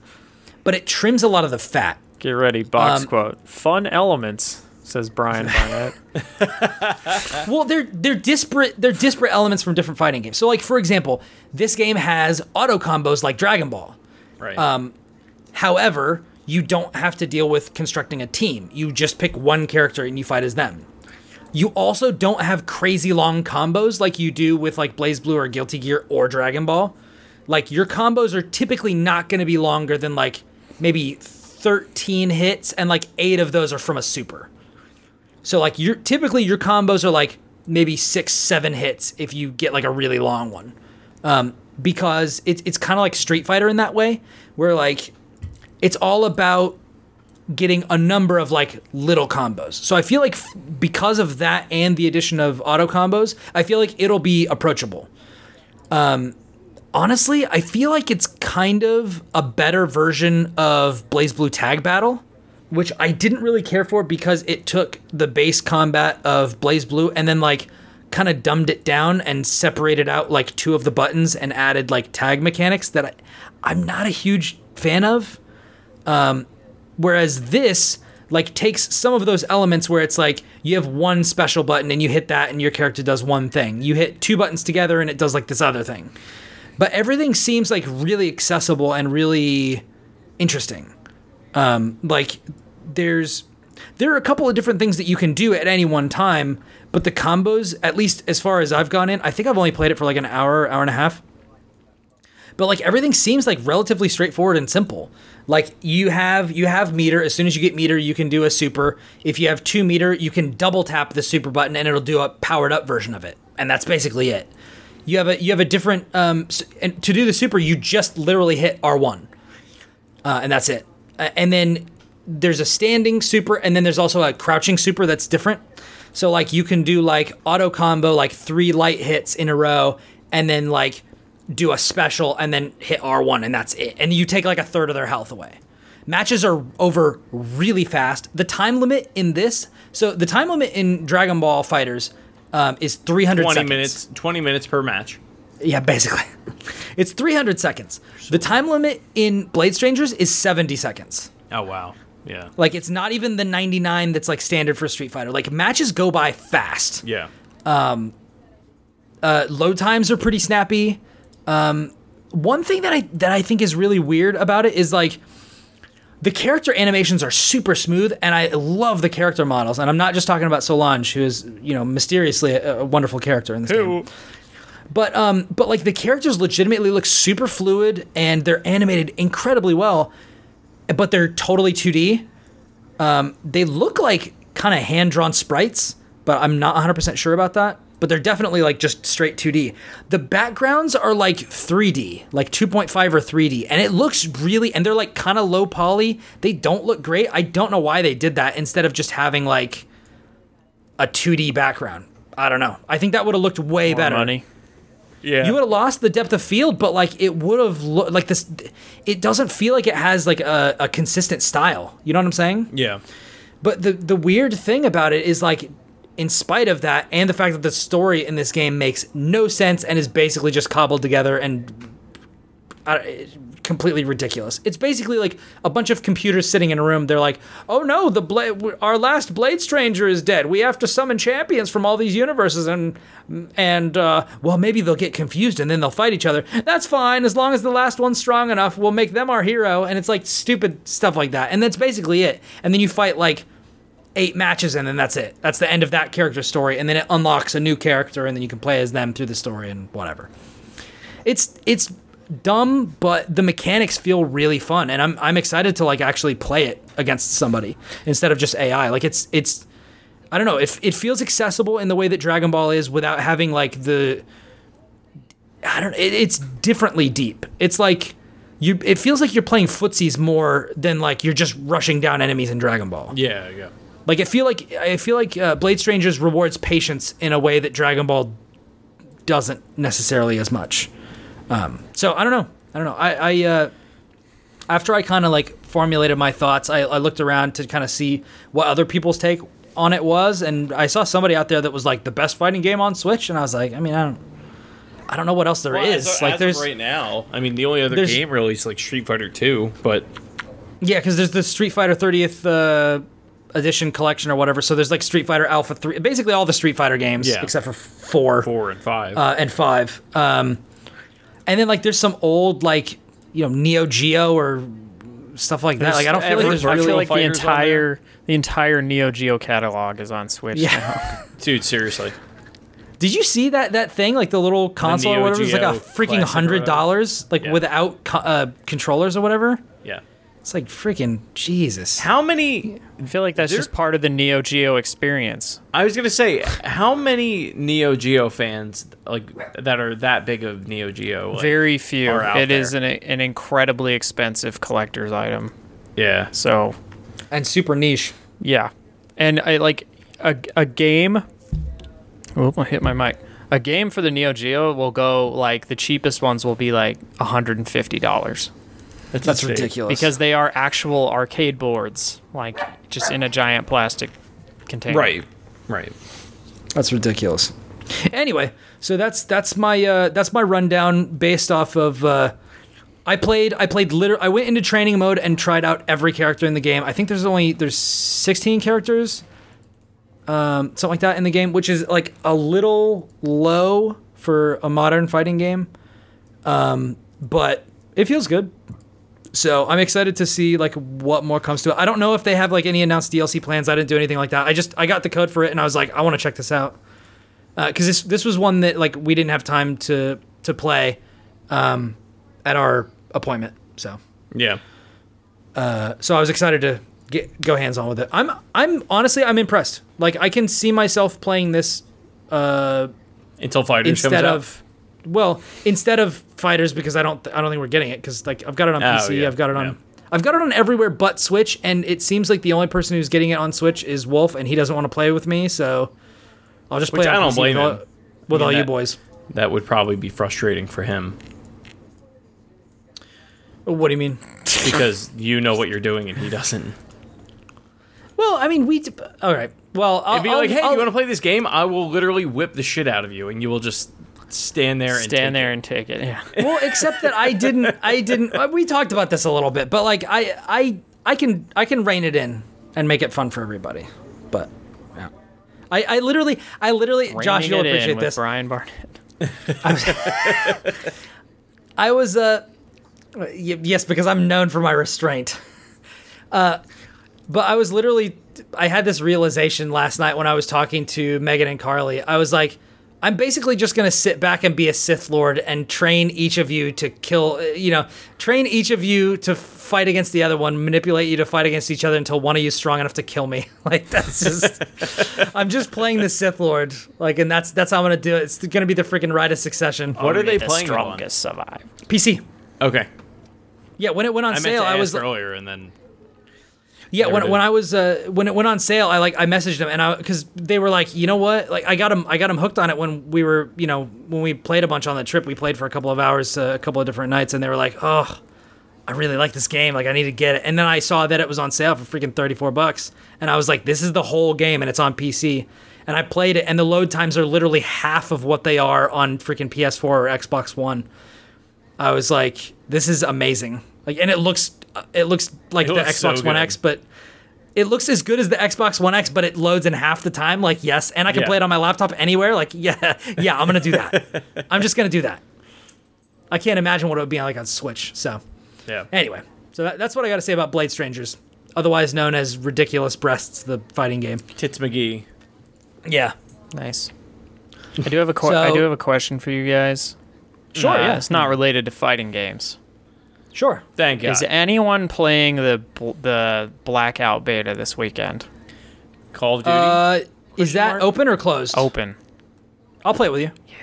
but it trims a lot of the fat. Get ready, box Um, quote. Fun elements, says Brian Barnett. Well, they're they're disparate they're disparate elements from different fighting games. So like for example, this game has auto combos like Dragon Ball. Right. Um, However, you don't have to deal with constructing a team. You just pick one character and you fight as them. You also don't have crazy long combos like you do with like BlazBlue or Guilty Gear or Dragon Ball. Like your combos are typically not going to be longer than like maybe 13 hits and like 8 of those are from a super. So like you're typically your combos are like maybe 6 7 hits if you get like a really long one. Um because it's it's kind of like Street Fighter in that way where like it's all about getting a number of like little combos. So I feel like f- because of that and the addition of auto combos, I feel like it'll be approachable. Um honestly, I feel like it's kind of a better version of BlazBlue Tag Battle, which I didn't really care for because it took the base combat of BlazBlue and then like kind of dumbed it down and separated out like two of the buttons and added like tag mechanics that I, I'm not a huge fan of. Um, whereas this like takes some of those elements where it's like you have one special button and you hit that and your character does one thing. You hit two buttons together and it does like this other thing. But everything seems like really accessible and really interesting. Um, like there's there are a couple of different things that you can do at any one time, but the combos, at least as far as I've gone in, I think I've only played it for like an hour, hour and a half. But like everything seems like relatively straightforward and simple. Like you have you have meter. As soon as you get meter you can do a super. If you have two meter you can double tap the super button and it'll do a powered up version of it. And that's basically it. You have a you have a different um and to do the super you just literally hit r1 uh, and that's it Uh, and then there's a standing super and then there's also a crouching super that's different so like you can do like auto combo like three light hits in a row and then like do a special and then hit R1 and that's it. And you take like a third of their health away. Matches are over really fast. The time limit in this, so the time limit in Dragon Ball FighterZ um, is 300 20 seconds. minutes 20 minutes per match. Yeah, basically. It's 300 seconds. The time limit in Blade Strangers is 70 seconds. Oh wow. Yeah. Like it's not even the 99 that's like standard for Street Fighter. Like matches go by fast. Yeah. Um, uh, load times are pretty snappy. Um, one thing that I that I think is really weird about it is like the character animations are super smooth, and I love the character models. And I'm not just talking about Solange, who is you know mysteriously a, a wonderful character in this game. But um, but like the characters legitimately look super fluid, and they're animated incredibly well. But they're totally 2D. Um, they look like kind of hand drawn sprites, but I'm not 100% sure about that. But they're definitely like just straight 2D. The backgrounds are like 3D, like 2.5 or 3D, and it looks really, and they're like kind of low poly. They don't look great. I don't know why they did that instead of just having like a 2D background. I don't know. I think that would have looked way More better. money. Yeah. You would have lost the depth of field, but like it would have looked like this. It doesn't feel like it has like a, a consistent style. You know what I'm saying? Yeah. But the the weird thing about it is like, in spite of that, and the fact that the story in this game makes no sense and is basically just cobbled together and uh, completely ridiculous. It's basically like a bunch of computers sitting in a room. They're like, "Oh no, the blade, our last Blade Stranger is dead. We have to summon champions from all these universes, and and uh, well, maybe they'll get confused and then they'll fight each other. That's fine as long as the last one's strong enough. We'll make them our hero." And it's like stupid stuff like that, and that's basically it. And then you fight like eight matches and then that's it. That's the end of that character story and then it unlocks a new character and then you can play as them through the story and whatever. It's it's dumb but the mechanics feel really fun and I'm I'm excited to like actually play it against somebody instead of just AI. Like it's it's I don't know. if it feels accessible in the way that Dragon Ball is without having like the. I don't. It, it's differently deep. It's like you. It feels like you're playing footsies more than like you're just rushing down enemies in Dragon Ball. Yeah, yeah. Like I feel like I feel like uh, Blade Strangers rewards patience in a way that Dragon Ball doesn't necessarily as much. Um, so I don't know. I don't know. I, I uh, after I kind of like formulated my thoughts, I, I looked around to kind of see what other people's take on it was, and I saw somebody out there that was like the best fighting game on Switch, and I was like, I mean, I don't, I don't know what else there Well, is. as like, as there's right now. I mean, the only other game really is like Street Fighter Two, but Yeah, because there's the Street Fighter 30th uh, edition collection or whatever. So there's like Street Fighter Alpha 3, basically all the Street Fighter games Yeah. except for four, four and five. Uh, and five. Um, and then like there's some old like you know Neo Geo or stuff like that. Like I don't feel like Every- there's I really. feel like the entire the entire Neo Geo catalog is on Switch. Yeah. now. Dude, seriously. Did you see that that thing like the little console or Neo whatever? It's like a freaking hundred dollars like Yeah. without co- uh, controllers or whatever. Yeah. It's like freaking Jesus. How many? I feel like that's There- just part of the Neo Geo experience. I was gonna say, how many Neo Geo fans like that are that big of Neo Geo? Like, Very few. are out It is there. an an incredibly expensive collector's item. yeah. So And super niche. yeah, and I like a a game. Oh, I hit my mic. A game for the Neo Geo will go like the cheapest ones will be like hundred and fifty dollars That's insane. ridiculous. because they are actual arcade boards, like just in a giant plastic container. Right. Right. That's ridiculous. Anyway, so that's that's my uh, that's my rundown based off of. Uh, I played I played liter- I went into training mode and tried out every character in the game. I think there's only there's 16 characters, um, something like that in the game, which is like a little low for a modern fighting game, um, but it feels good. So I'm excited to see like what more comes to it. I don't know if they have like any announced DLC plans. I didn't do anything like that. I just I got the code for it and I was like I want to check this out because this this was one that like we didn't have time to to play um, at our appointment. So Yeah. Uh, so I was excited to get go hands on with it. I'm I'm honestly I'm impressed. Like I can see myself playing this uh, Until Fighters instead comes out. Well instead of fighters because I don't I don't think we're getting it because like I've got it on Oh, PC. yeah, I've got it on. yeah. I've got it on everywhere but Switch, and it seems like the only person who's getting it on Switch is Wolf, and he doesn't want to play with me, so I'll just Which play. I don't PC blame with all, him. with I mean, all you that- boys. that would probably be frustrating for him What do you mean? because you know what you're doing and he doesn't. Well, I mean, we. d- All right. Well, I'll It'd be I'll- like, hey, I'll- you want to play this game? I will literally whip the shit out of you, and you will just stand there and Stand take there it. and take it. Yeah. well, except that I didn't. I didn't. uh, We talked about this a little bit, but like I, I, I can, I can rein it in and make it fun for everybody. But yeah, I, I literally, I literally, Josh, Reining you'll it in appreciate with this. Brian Barnett. I was, uh, yes, because I'm known for my restraint. Uh, but I was literally, I had this realization last night when I was talking to Megan and Carly. I was like, I'm basically just going to sit back and be a Sith Lord and train each of you to kill, uh, you know, train each of you to fight against the other one, manipulate you to fight against each other until one of you is strong enough to kill me. Like that's just, I'm just playing the Sith Lord. Like, and that's that's how I'm gonna do it. It's gonna be the freaking Rite of Succession. What are they the playing it on? strongest survive. PC. Okay, Yeah, when it went on I meant sale, to I ask was earlier, and then Yeah, Never when, did. when I was uh, when it went on sale, I like I messaged them and I because they were like, you know what, like I got them I got them hooked on it when we were you know when we played a bunch on the trip. We played for a couple of hours, uh, a couple of different nights, and they were like, oh, I really like this game. Like I need to get it. And then I saw that it was on sale for freaking thirty four bucks, and I was like, this is the whole game, and it's on PC. And I played it, and the load times are literally half of what they are on freaking PS4 or Xbox One. I was like, this is amazing. Like, and it looks it looks like It the looks so Xbox One. X, but it looks as good as the Xbox One X, but it loads in half the time. Like, yes, and I can Yeah. play it on my laptop anywhere. Like, yeah, yeah, I'm gonna do that. I'm just gonna do that. I can't imagine what it would be like on Switch. So, yeah. anyway, so that, that's what I got to say about Blade Strangers, otherwise known as Ridiculous Breasts, the fighting game. Tits McGee. Yeah, Nice. I do have a que- I do have a question for you guys. sure. Uh, yeah, It's not related to fighting games. Sure. Thank God. Is anyone playing the the blackout beta this weekend? Call of Duty. Uh, Is that mark? open or closed? Open. I'll play it with you. Yeah.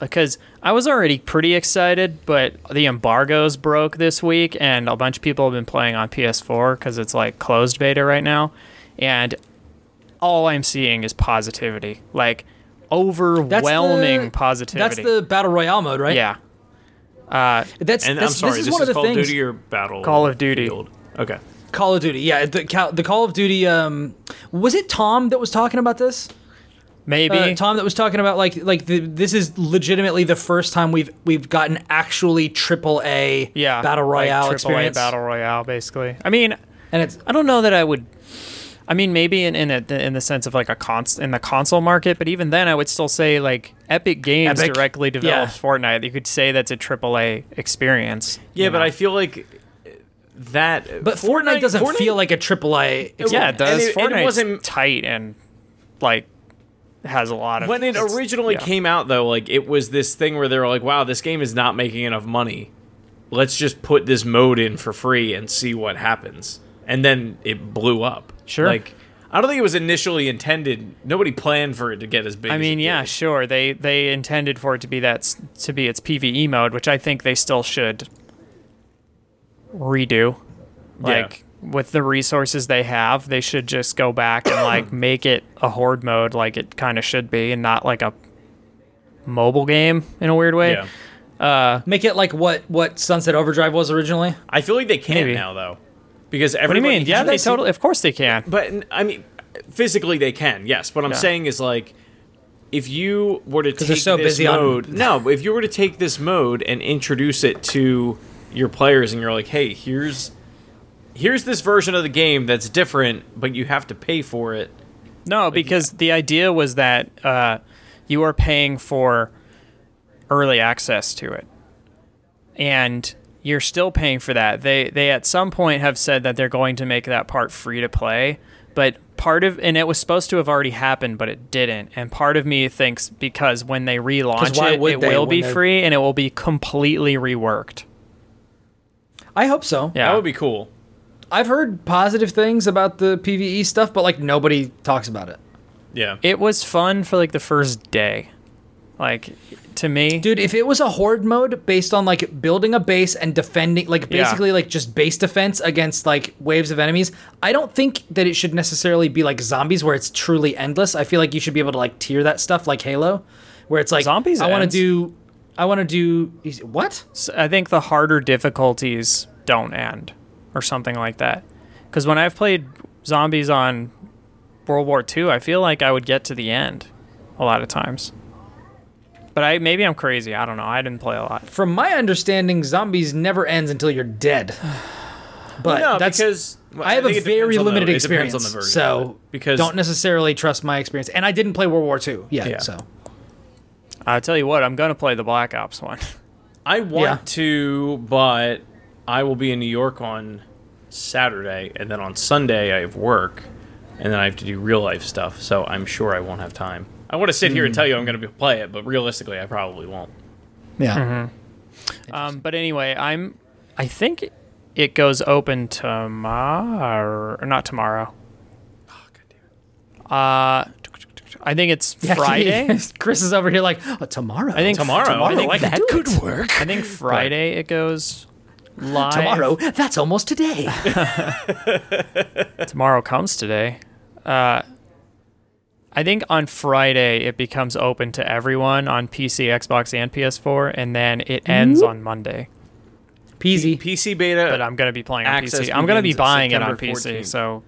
Because I was already pretty excited, but the embargoes broke this week, and a bunch of people have been playing on PS4 because it's like closed beta right now, and all I'm seeing is positivity, like overwhelming positivity. That's the battle royale mode, right? yeah. Uh, That's, And that's I'm sorry, this is this one is of the Call of things. Duty or Battle Call of Duty. Field? Okay. Call of Duty. Yeah, the Cal- the Call of Duty. Um, was it Tom that was talking about this? maybe Uh, Tom that was talking about like like the, this is legitimately the first time we've we've gotten actually triple A yeah battle like royale AAA experience. battle royale basically. I mean, and it's I don't know that I would. I mean, maybe in in, a, in the sense of like a cons in the console market, but even then, I would still say like Epic Games Epic, directly develops yeah. Fortnite. You could say that's a AAA experience. Yeah, but know? I feel like that. but Fortnite, doesn't Fortnite- feel like a AAA. A. yeah, it does. and it- and it wasn't- tight and like has a lot of When it originally yeah. came out, though, like it was this thing where they were like, "Wow, this game is not making enough money. Let's just put this mode in for free and see what happens." And then it blew up. Sure. Like I don't think it was initially intended. Nobody planned for it to get as big. I as mean, it yeah, did. sure. They they intended for it to be that to be its PVE mode, which I think they still should redo. Yeah. Like with the resources they have, they should just go back and like make it a horde mode like it kind of should be and not like a mobile game in a weird way. Yeah. Uh, Make it like what what Sunset Overdrive was originally. I feel like they can Maybe. now though, because What do you everybody. mean? Yeah, they totally of course they can. But I mean, physically they can. Yes. What I'm Yeah. saying is like, if you were to take so this busy on- mode, no, if you were to take this mode and introduce it to your players, and you're like, hey, here's here's this version of the game that's different, but you have to pay for it. No, because the idea was that uh, you are paying for early access to it, and you're still paying for that. They they at some point have said that they're going to make that part free to play, but part of and it was supposed to have already happened, but it didn't. And part of me thinks because when they relaunch it, it they will be free and it will be completely reworked. I hope so. Yeah, That would be cool. I've heard positive things about the PVE stuff, but like nobody talks about it. Yeah. It was fun for like the first day, like to me. Dude, if it was a horde mode based on like building a base and defending, like Yeah. basically like just base defense against like waves of enemies, I don't think that it should necessarily be like zombies where it's truly endless. I feel like you should be able to like tier that stuff like Halo, where it's like Zombies I want to do, I want to do what? I think the harder difficulties don't end or something like that. Because when I've played zombies on World War II, I feel like I would get to the end a lot of times. But I maybe I'm crazy. I don't know. I didn't play a lot. From my understanding, zombies never ends until you're dead. But no, that's because well, I have think a very on the- limited experience, on the version so because don't necessarily trust my experience. And I didn't play World War II yet, Yeah. so I'll tell you what. I'm gonna play the Black Ops one. I want Yeah. to, but I will be in New York on Saturday, and then on Sunday I have work, and then I have to do real life stuff. So I'm sure I won't have time. I want to sit here and tell you I'm going to play it, but realistically, I probably won't. yeah. Um, but anyway, I'm. I think it goes open tomorrow, or not tomorrow. Uh, I think it's Yeah, Friday. Chris is over here like oh, tomorrow. I think Tomorrow, Tomorrow, I think I can that could it. work. I think Friday it goes live. tomorrow. That's almost today. Tomorrow comes today. Uh, I think on Friday it becomes open to everyone on PC, Xbox, and PS4, and then it ends on Monday. Peasy. PC beta, But I'm gonna be playing on Access PC. I'm gonna be begins buying it on PC. 14th. So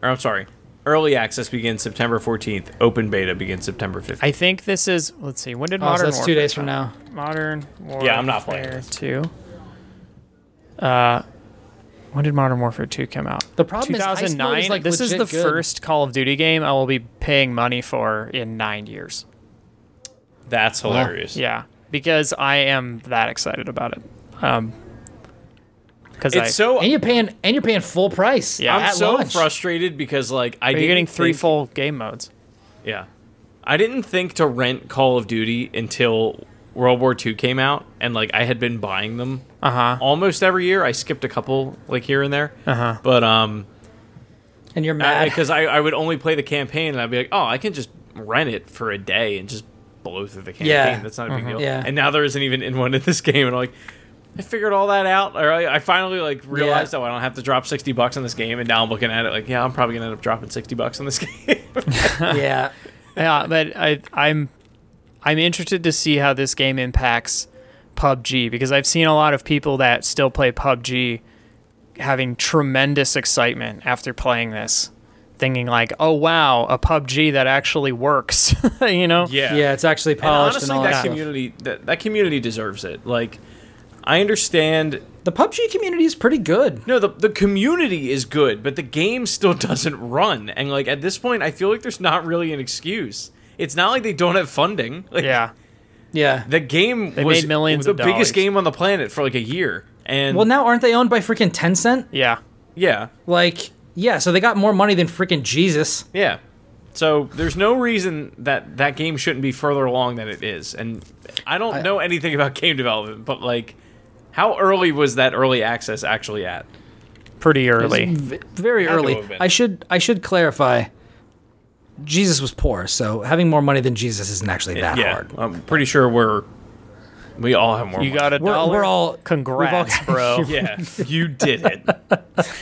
or I'm sorry, early access begins September 14th. Open beta begins September 15th. I think this is. Let's see. When did Oh, so Modern that's two days from now. Modern Warfare. Yeah, I'm not playing this. Two. Uh, when did Modern Warfare Two come out? The problem is ice mode is, 2009. like, this is the good. first Call of Duty game I will be paying money for in nine years. That's hilarious. Yeah, because I am that excited about it. Um, because I It's so And you're paying and you're paying full price. Yeah. I'm so launch. frustrated because like I you're getting three think- full game modes. Yeah. I didn't think to rent Call of Duty until World War II came out, and like I had been buying them Uh huh. almost every year. I skipped a couple like here and there, Uh huh. but um, And you're mad. because I, I would only play the campaign and I'd be like, oh, I can just rent it for a day and just blow through the campaign. Yeah. That's not a big deal. Yeah. And now there isn't even in one in this game, and I'm like, I figured all that out. Or I, I finally like realized, oh, I don't have to drop sixty bucks on this game, and now I'm looking at it like, yeah, I'm probably gonna end up dropping sixty bucks on this game. yeah. Yeah, but I I'm I'm interested to see how this game impacts PUBG because I've seen a lot of people that still play PUBG having tremendous excitement after playing this, thinking like, "Oh wow, a PUBG that actually works," you know? yeah. Yeah, it's actually polished and, honestly, all that that. community that, that community deserves it. Like, I understand. The PUBG community is pretty good. No, the the community is good, but the game still doesn't run. And like at this point, I feel like there's not really an excuse. It's not like they don't have funding. Like, Yeah. Yeah. The game They was made millions the of biggest dollars. game on the planet for like a year. And Well, now aren't they owned by freaking Tencent? Yeah. yeah, Like, yeah, so they got more money than freaking Jesus. yeah. So there's no reason that that game shouldn't be further along than it is. And I don't know anything about game development, but like, how early was that early access actually at? Pretty early. V- very Had early. I should I should clarify. Jesus was poor, so having more money than Jesus isn't actually that yeah, hard. I'm pretty sure we're we all have more. You money. got a We're- dollar. we're all- congrats, we've all- bro. yeah, you did it.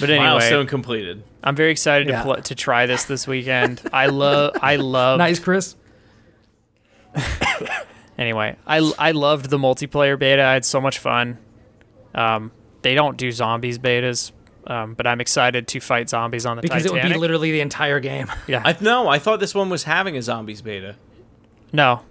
But anyway, Milestone completed. I'm very excited Yeah. to pl- to try this this weekend. I love I love Nice, Chris. Anyway, I, I loved the multiplayer beta. I had so much fun. Um, they don't do zombies betas, um, but I'm excited to fight zombies on the Titanic. Because it would be literally the entire game. yeah. I no, I thought this one was having a zombies beta. no,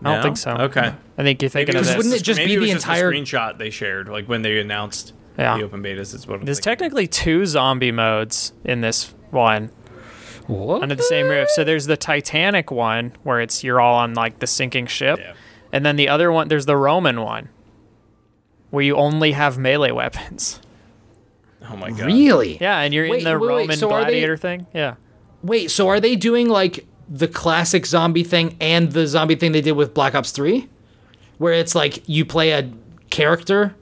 I don't No? think so. Okay. I think you're thinking of was- this. wouldn't it just maybe be it was the just entire- a screenshot they shared, like when they announced Yeah. the open betas? Is what I'm There's thinking. technically two zombie modes in this one What? under the same roof. So there's the Titanic one where it's you're all on like the sinking ship, Yeah. and then the other one there's the Roman one where you only have melee weapons. Oh my god. Really? Yeah, and you're Wait, in the wait, wait, Roman so are they- thing. Yeah. Wait, so are they doing like the classic zombie thing and the zombie thing they did with Black Ops 3? Where it's like you play a character?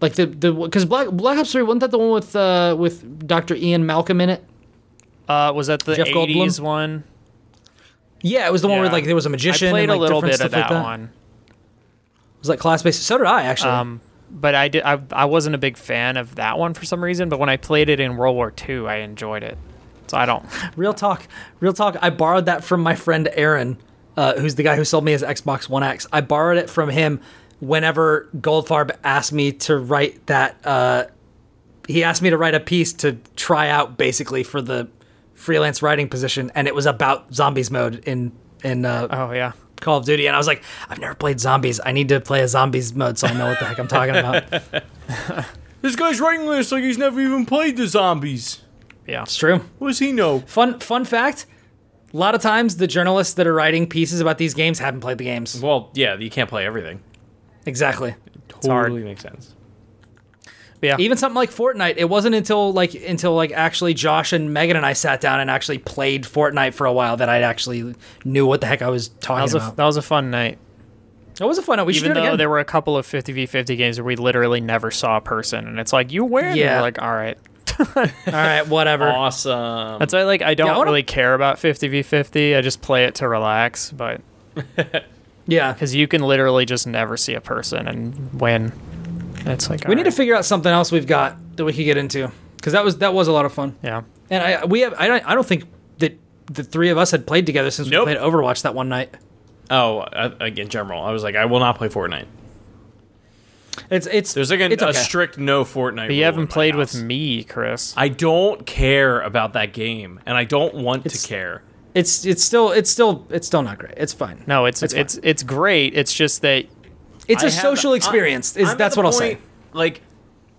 Like the the cuz Black Black Ops 3 wasn't that the one with uh with Dr. Ian Malcolm in it? Uh, was that the Jeff 80s Goldblum? one? Yeah, it was the one where like there was a magician I played and like a little bit of that, like that. one. Was like class based? So did I actually. Um, but I did. I, I wasn't a big fan of that one for some reason. But when I played it in World War II, I enjoyed it. So I don't. Real talk, real talk. I borrowed that from my friend Aaron, uh, who's the guy who sold me his Xbox One X. I borrowed it from him whenever Goldfarb asked me to write that. Uh, he asked me to write a piece to try out basically for the freelance writing position, and it was about zombies mode in in uh, Oh yeah. Call of Duty. And I was like, I've never played zombies. I need to play a zombies mode so I know what the heck I'm talking about. This guy's writing this like he's never even played the zombies. Yeah. It's true. What does he know? Fun fun fact. A lot of times, the journalists that are writing pieces about these games haven't played the games. Well, yeah, you can't play everything. Exactly. hard. Totally makes sense. Yeah. Even something like Fortnite, it wasn't until like until like actually Josh and Megan and I sat down and actually played Fortnite for a while that I actually knew what the heck I was that talking was a about. that was a fun night. It was a fun night. We should Even do it though again. there were a couple of 50v50 games where we literally never saw a person, and it's like you win. Yeah. We're like, all right. All right, whatever. Awesome. That's why like I don't Yeah, I wanna- really care about 50v50. I just play it to relax, but yeah. because you can literally just never see a person and win. It's like We need to figure out something else we've got that we could get into because that was that was a lot of fun. Yeah. And I we have I don't I don't think that the three of us had played together since Nope. we played Overwatch that one night. oh, uh, in general, I was like, I will not play Fortnite. It's it's There's like a, it's a strict no Fortnite. But you in haven't my played with house. me, Chris. I don't care about that game, and I don't want It's- to care. it's it's still it's still it's still not great. It's fine. No, it's It's it's fine. it's, great. It's just that It's a I have- social I- experience. is I'm that's the what I'll say. Like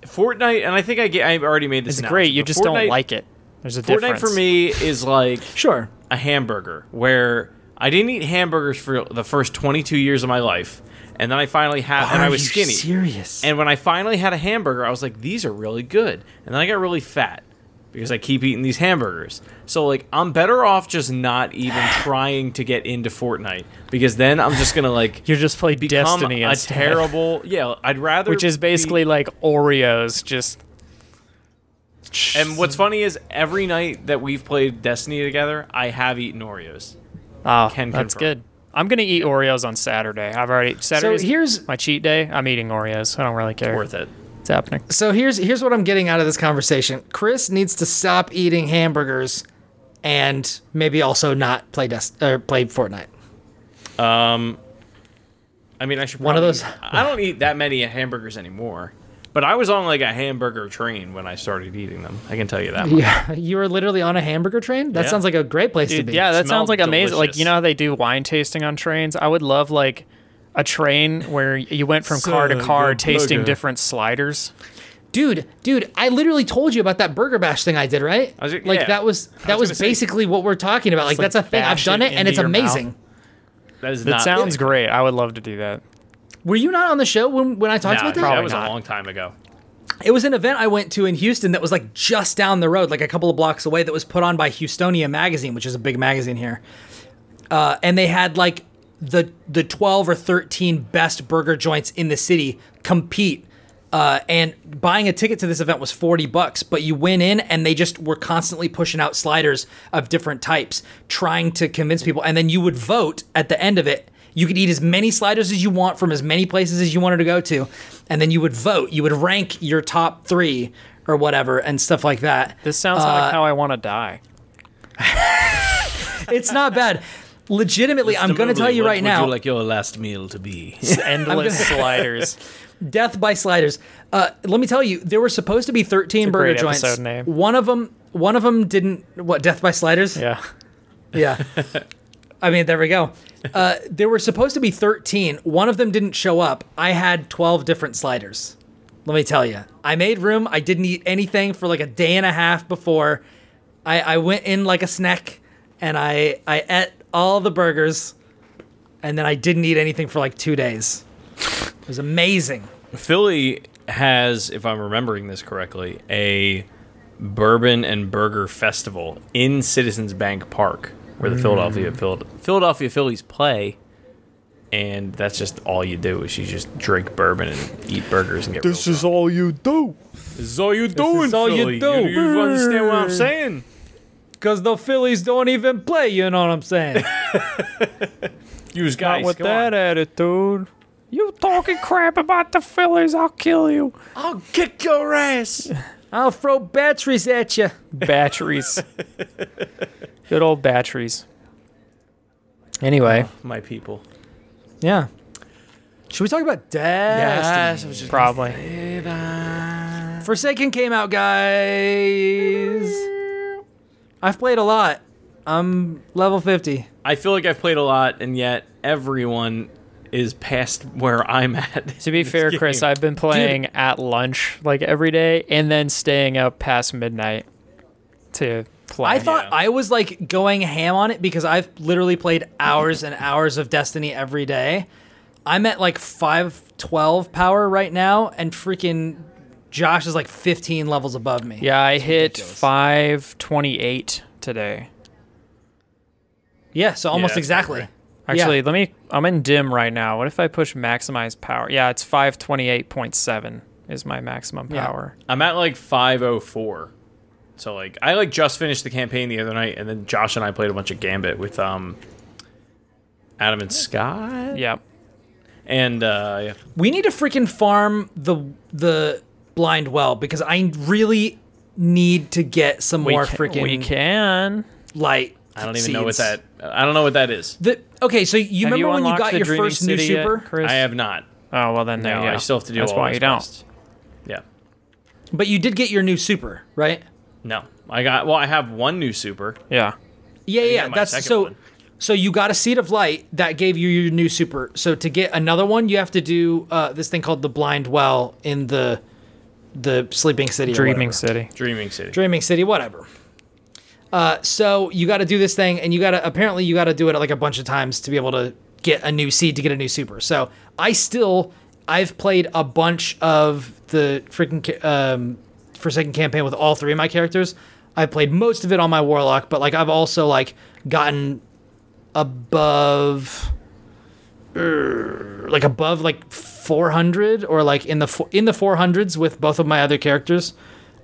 Fortnite, and I think I get, I already made this. it's announcement, great. You but just don't like it. There's a difference. Fortnite difference. for me is like Sure. a hamburger where I didn't eat hamburgers for the first 22 years of my life, and then I finally had, and I Are was you skinny. Serious. And when I finally had a hamburger, I was like, these are really good. And then I got really fat because I keep eating these hamburgers. So like I'm better off just not even trying to get into Fortnite because then I'm just gonna like you're just play Destiny a instead, terrible yeah, I'd rather which is be- basically like Oreos. Just And what's funny is every night that we've played Destiny together, I have eaten Oreos. Oh, Can that's confirm. good. I'm gonna eat Oreos on Saturday. I've already Saturday's here's- my cheat day. I'm eating Oreos. I don't really care. Worth it. It's happening. So here's here's what I'm getting out of this conversation. Chris needs to stop eating hamburgers, and maybe also not play Dest- or play Fortnite. Um, I mean, I should. One of those- I don't eat that many hamburgers anymore, but I was on like a hamburger train when I started eating them. I can tell you that. Much. Yeah, you were literally on a hamburger train. That Yeah. sounds like a great place to be. yeah, that sounds like amazing. Like you know how they do wine tasting on trains? I would love like a train where you went from car to car tasting burger. different sliders. dude, dude. I literally told you about that burger bash thing I did, right? I was- like yeah. that was that was was, gonna say- basically what we're talking about. Like, like, that's a thing. I've done it it, and it's your mouth. amazing. That is That not. sounds great. I would love to do that. Were you not on the show when when I talked Nah, about that? that Probably was not. a long time ago. It was an event I went to in Houston that was like just down the road, like a couple of blocks away, that was put on by Houstonia Magazine, which is a big magazine here. Uh, and they had like the the 12 or 13 best burger joints in the city compete. Uh, and buying a ticket to this event was 40 bucks, but you went in and they just were constantly pushing out sliders of different types, trying to convince people. And then you would vote at the end of it. You could eat as many sliders as you want from as many places as you wanted to go to. And then you would vote. You would rank your top three or whatever and stuff like that. This sounds Uh, like how I want to die. It's not bad. Legitimately, I'm going to tell you right now. like your last meal to be? Endless sliders. Death by sliders. Uh, let me tell you, there were supposed to be 13 a burger great joints. episode name. One of them, one of them didn't. What? Death by sliders. Yeah. Yeah. I mean, there we go. Uh, there were supposed to be 13. One of them didn't show up. I had 12 different sliders. Let me tell you. I made room. I didn't eat anything for like a day and a half before. I, I went in like a snack and I, I ate all the burgers and then I didn't eat anything for like two days. It was amazing. Philly has, if I'm remembering this correctly, a bourbon and burger festival in Citizens Bank Park, where the Mm. Philadelphia Phil- Philadelphia Phillies play. And that's just all you do is you just drink bourbon and eat burgers and get. This is all you do. This is all you do. This is all you do. You, understand what I'm saying? Because the Phillies don't even play, you know what I'm saying? Use guys. Not with that on. attitude. You talking crap about the Phillies, I'll kill you. I'll kick your ass. I'll throw batteries at you. Batteries. Good old batteries. Anyway, My people. Yeah. Should we talk about Destiny? Just probably. Forsaken came out, guys. I've played a lot. I'm level 50. I feel like I've played a lot, and yet everyone is past where I'm at. To be fair, Chris, I've been playing at lunch like every day and then staying up past midnight to play. I thought Yeah. I was like going ham on it because I've literally played hours and hours of Destiny every day. I'm at like 512 power right now, and freaking Josh is like 15 levels above me. yeah, I hit ridiculous. 528 today. Yeah, so almost that's exactly. right. Actually, Yeah. let me. I'm in dim right now. What if I push maximize power? Yeah, it's 528.7 is my maximum Yeah. power. I'm at like 504. So like I like just finished the campaign the other night, and then Josh and I played a bunch of Gambit with um Adam and Scott. Yeah. And uh yeah. We need to freaking farm the the blind well because I really need to get some We more ca- freaking We can. light. I don't even know what that I don't know what that is. The, okay, so you Have remember when you got your Dreaming first new City yet, super? Chris? I have not. Oh well, then there No, you. I still have to do That's all why those you don't. quests. Yeah. But you did get your new super, right? No. I got well, I have one new super. Yeah. Yeah, yeah. That's so. one. So you got a seed of light that gave you your new super. So to get another one, you have to do uh, this thing called the blind well in the the sleeping city. Dreaming. City. Dreaming City. Dreaming City, whatever. Uh, so you got to do this thing, and you got to apparently you got to do it like a bunch of times to be able to get a new seed to get a new super. So I still I've played a bunch of the freaking ca- um, Forsaken campaign with all three of my characters. I played most of it on my warlock, but like I've also like gotten above er, like above like 400 or like in the in the 400s with both of my other characters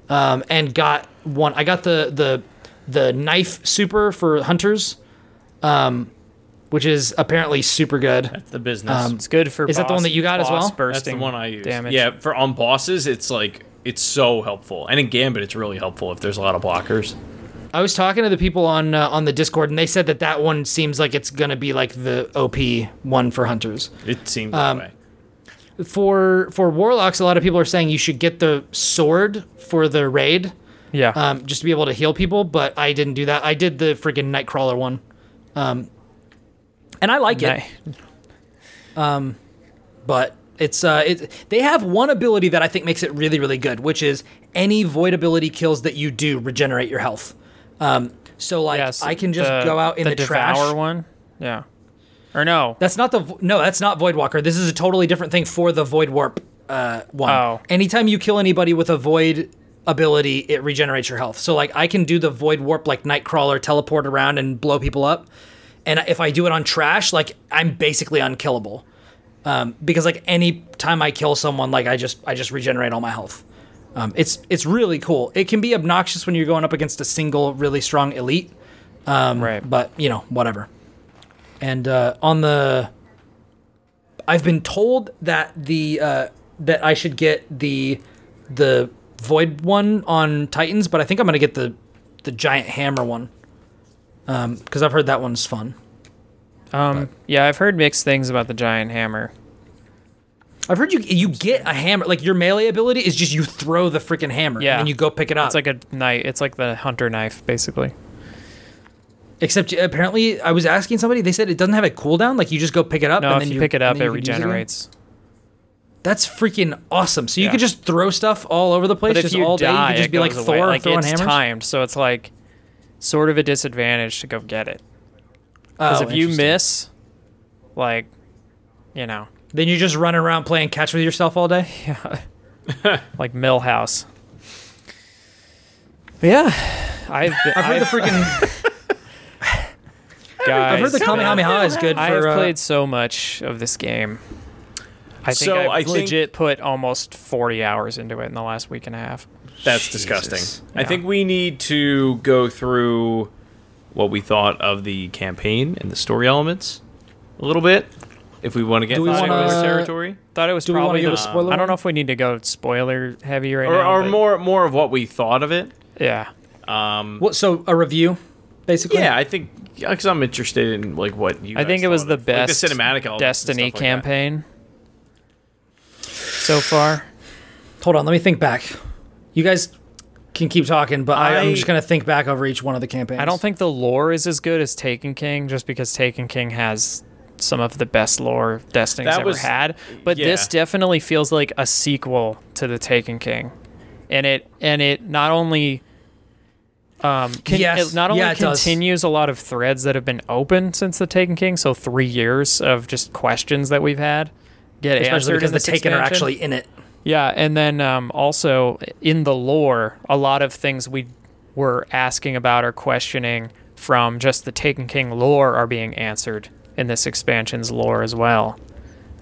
um, and got one. I got the the the knife super for hunters, um, which is apparently super good. That's the business. It's good for. Is that the one that you got as boss well? That's the one I use. Damage. Yeah, for on bosses, it's like it's so helpful, and in Gambit, it's really helpful if there's a lot of blockers. I was talking to the people on uh, on the Discord, and they said that that one seems like it's gonna be like the OP one for hunters. It seems Um, that way. For for warlocks, a lot of people are saying you should get the sword for the raid, Yeah. um, just to be able to heal people. But I didn't do that. I did the freaking Nightcrawler one, um, and I like it. Ni- but it's uh it they have one ability that I think makes it really really good, which is any void ability kills that you do regenerate your health. Um, so like yes, I can just the- go out in the, trash. devour one. Yeah. Or no. That's not the vo- no, that's not Void Walker. This is a totally different thing for the Void Warp uh, one. Oh. Anytime you kill anybody with a Void ability, it regenerates your health. So like I can do the Void Warp like Nightcrawler, teleport around and blow people up. And if I do it on trash, like I'm basically unkillable. Um, because like any time I kill someone, like I just I just regenerate all my health. Um, it's it's really cool. It can be obnoxious when you're going up against a single really strong elite, um, right. but you know whatever. And uh, on the, I've been told that the uh, that I should get the the void one on Titans, but I think I'm gonna get the the giant hammer one because I've heard that one's fun. Um. Yeah, I've heard mixed things about the giant hammer. I've heard you you get a hammer like your melee ability is just you throw the freaking hammer Yeah. and you go pick it up. It's like a knife. It's like the hunter knife, basically. Except apparently I was asking somebody, they said it doesn't have a cooldown. Like you just go pick it up. No, and if then you pick it up, it you regenerates. That's freaking awesome. So you Yeah. could just throw stuff all over the place, But if just you all day. you could just be like goes Thor away. Like throwing it's hammers. timed, so it's like sort of a disadvantage to go get it. Because Oh, if you miss, like, you know, then you're just running around playing catch with yourself all day. Yeah, like Milhouse. Yeah, I've been, I've heard the freaking. guys, I've heard the Kamehameha is good For, I have for. Uh, played so much of this game. I think So, I've I think- legit put almost 40 hours into it in the last week and a half. That's disgusting. I Yeah. think we need to go through what we thought of the campaign and the story elements a little bit. If we want to get Do we into wanna- territory, Thought it was Do we wanna probably give a the- spoiler I don't know if we need to go spoiler heavy right or, now. or but more more of what we thought of it. Yeah. Um, what? So a review, basically. yeah, I think because I'm interested in like what you. I guys think it was the of, like, best the cinematic Destiny stuff like that. campaign so far. Hold on, let me think back. You guys can keep talking, but I, I- I'm just gonna think back over each one of the campaigns. I don't think the lore is as good as Taken King, just because Taken King has some of the best lore Destiny's That ever was- had. But this definitely feels like a sequel to the Taken King, and it and it not only um con- Yes. it not only Yeah, it does. continues a lot of threads that have been open since the Taken King, so three years of just questions that we've had get especially answered because the Taken are actually in it. Yeah, and then um, also in the lore, a lot of things we were asking about or questioning from just the Taken King lore are being answered in this expansion's lore as well.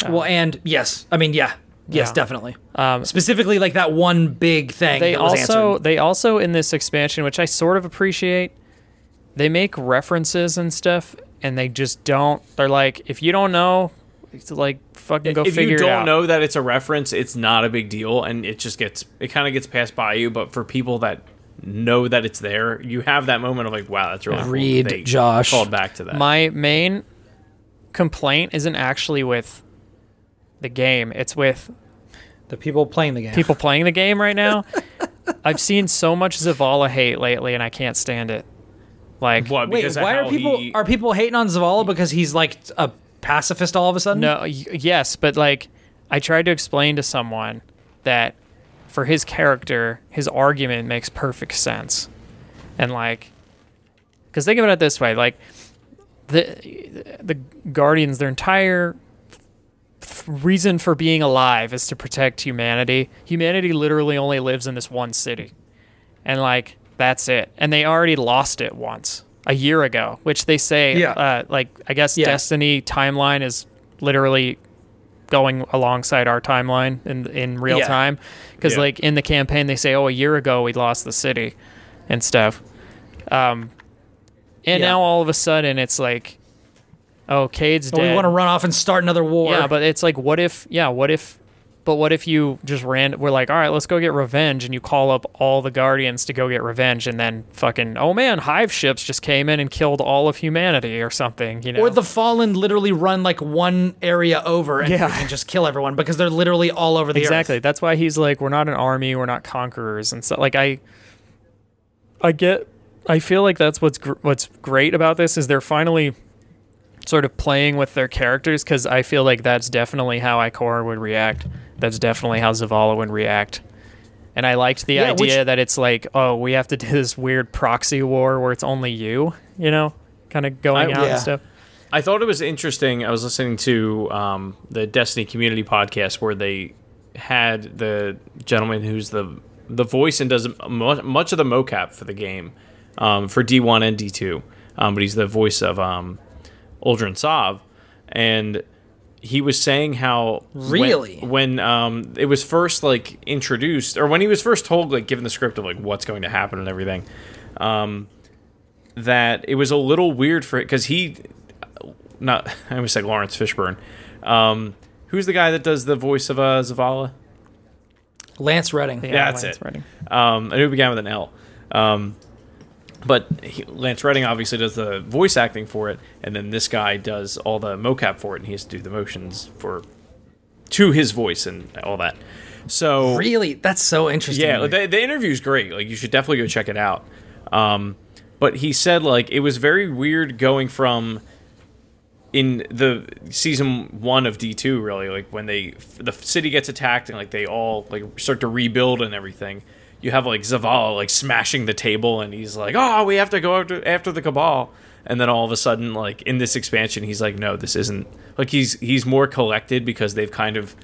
well, and yes, I mean, yeah, yes, Yeah. definitely. Um, Specifically, like that one big thing. they that was also answered. they also in this expansion, which I sort of appreciate, they make references and stuff, and they just don't. They're like, if you don't know, it's like fucking go figure. if you don't out. know that it's a reference, it's not a big deal, and it just gets it kind of gets passed by you. But for people that know that it's there, you have that moment of like, wow, that's really cool. Read, They Josh. Called back to that. My main complaint isn't actually with the game; it's with the people playing the game. people playing the game right now. I've seen so much Zavala hate lately, and I can't stand it. Like, what? Wait, why are people he- are people hating on Zavala because he's like a pacifist all of a sudden? no, y- yes, but like, I tried to explain to someone that for his character, his argument makes perfect sense, and like, because think about it this way: like, the the Guardians, their entire f- reason for being alive is to protect humanity. Humanity literally only lives in this one city. And like that's it. And they already lost it once a year ago, which they say Yeah. uh, like I guess Yeah. Destiny timeline is literally going alongside our timeline in in real Yeah. time because Yeah. like in the campaign they say oh a year ago we lost the city and stuff um and now all of a sudden it's like oh Cayde's But dead we want to run off and start another war. yeah but it's like what if yeah what if but what if you just ran we're like all right let's go get revenge and you call up all the guardians to go get revenge and then fucking oh man hive ships just came in and killed all of humanity or something you know Or the fallen literally run like one area over and Yeah. freaking just kill everyone because they're literally all over the exactly earth. that's why he's like we're not an army we're not conquerors and so like i i get i feel like that's what's gr- what's great about this is they're finally sort of playing with their characters because i feel like that's definitely how ikora would react that's definitely how zavala would react and i liked the Yeah, which- idea that it's like oh we have to do this weird proxy war where it's only you you know kind of going I- out Yeah. and stuff I thought it was interesting. I was listening to um, the Destiny Community podcast where they had the gentleman who's the the voice and does much of the mocap for the game um, for D1 and D2, um, but he's the voice of Uldren Sov, and he was saying how Really? when, um, it was first like introduced or when he was first told like given the script of like what's going to happen and everything um, that it was a little weird for it because he not I almost said Laurence Fishburne. Um, who's the guy that does the voice of uh, Zavala? Lance Reddick. Yeah, that's Lance it. Reddick. Um, I knew it began with an L. Um, but he, Lance Reddick obviously does the voice acting for it, and then this guy does all the mocap for it, and he has to do the motions for to his voice and all that. So Really? That's so interesting. yeah, the, the interview's great. Like you should definitely go check it out. Um, but he said like it was very weird going from in the season one of D two really like when they the city gets attacked and like they all like start to rebuild and everything. You have like Zavala like smashing the table and he's like, "Oh, we have to go after after the Cabal." And then all of a sudden, like in this expansion, he's like, "No, this isn't." Like he's he's more collected because they've kind of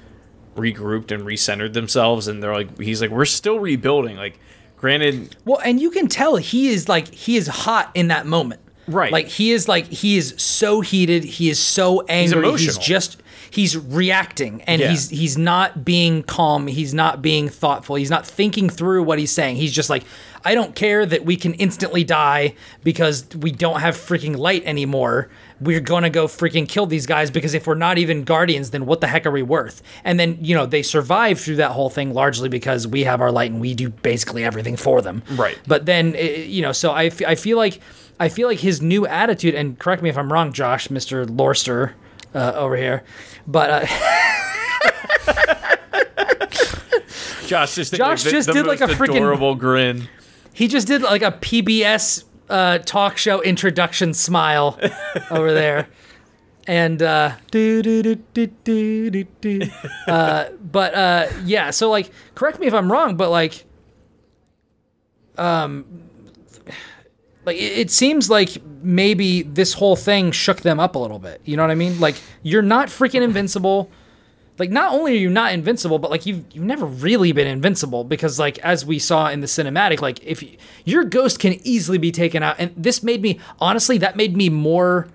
regrouped and recentered themselves and they're like he's like we're still rebuilding like granted Well, and you can tell he is like he is hot in that moment. Right. Like he is like he is so heated, he is so angry, he's, emotional. just he's reacting and Yeah. he's he's not being calm, he's not being thoughtful, he's not thinking through what he's saying. He's just like I don't care that we can instantly die because we don't have freaking light anymore. We're going to go freaking kill these guys because if we're not even guardians, then what the heck are we worth? And then, you know, they survive through that whole thing largely because we have our light and we do basically everything for them. Right. But then, eh, you know, so I, f- I feel like I feel like his new attitude, and correct me if I'm wrong, Josh, Mr. Lorster uh, over here, but uh, Josh just did, Josh like, the, just the did, like, a freaking- adorable grin he just did like a PBS uh, talk show introduction smile over there. And uh, do, do, do. uh, but uh, yeah, so like, correct me if I'm wrong, but like, um, like it, seems like maybe this whole thing shook them up a little bit. You know what I mean? Like, you're not freaking invincible. Like, not only are you not invincible, but like you've you've never really been invincible because like as we saw in the cinematic, like if y your ghost can easily be taken out, and this made me honestly that made me more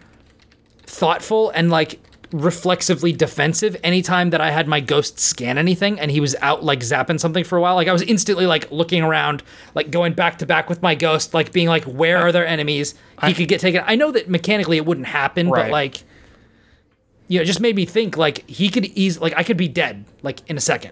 thoughtful and like reflexively defensive anytime that I had my ghost scan anything and he was out like zapping something for a while. Like I was instantly like looking around, like going back to back with my ghost, like being like, where are their enemies? He could get taken. I know that mechanically it wouldn't happen, but like, you know, it just made me think like he could easily, like I could be dead like in a second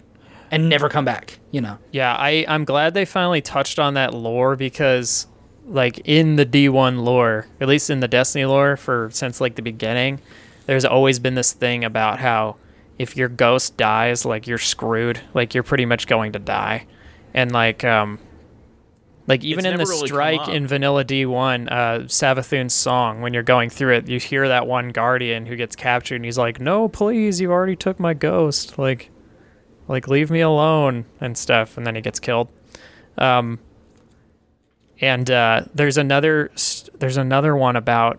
and never come back, you know? Yeah, I I'm glad they finally touched on that lore because like in the D1 lore, at least in the Destiny lore for since like the beginning, there's always been this thing about how if your ghost dies, like you're screwed, like you're pretty much going to die. And like um like even in the really strike in Vanilla D1, uh, Savathun's song, when you're going through it, you hear that one guardian who gets captured, and he's like, "No, please, you already took my ghost. Like, like leave me alone and stuff." And then he gets killed. Um, and uh, there's another there's another one about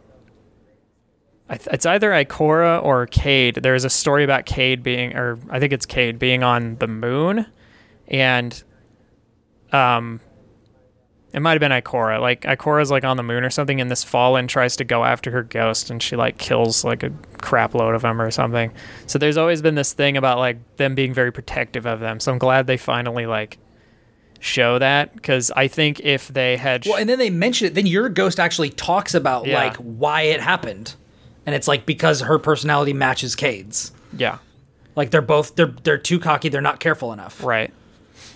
it's either Ikora or Cayde. There's a story about Cayde being, or I think it's Cayde being on the moon, and um, It might have been Ikora. Like Ikora's like on the moon or something, and this Fallen tries to go after her ghost, and she like kills like a crap load of them or something. So there's always been this thing about like them being very protective of them. So I'm glad they finally like show that because I think if they had, Well, and then they mention it. Then your ghost actually talks about Yeah. like why it happened, and it's like because her personality matches Cayde's. yeah, Like they're both they're they're too cocky. They're not careful enough. right.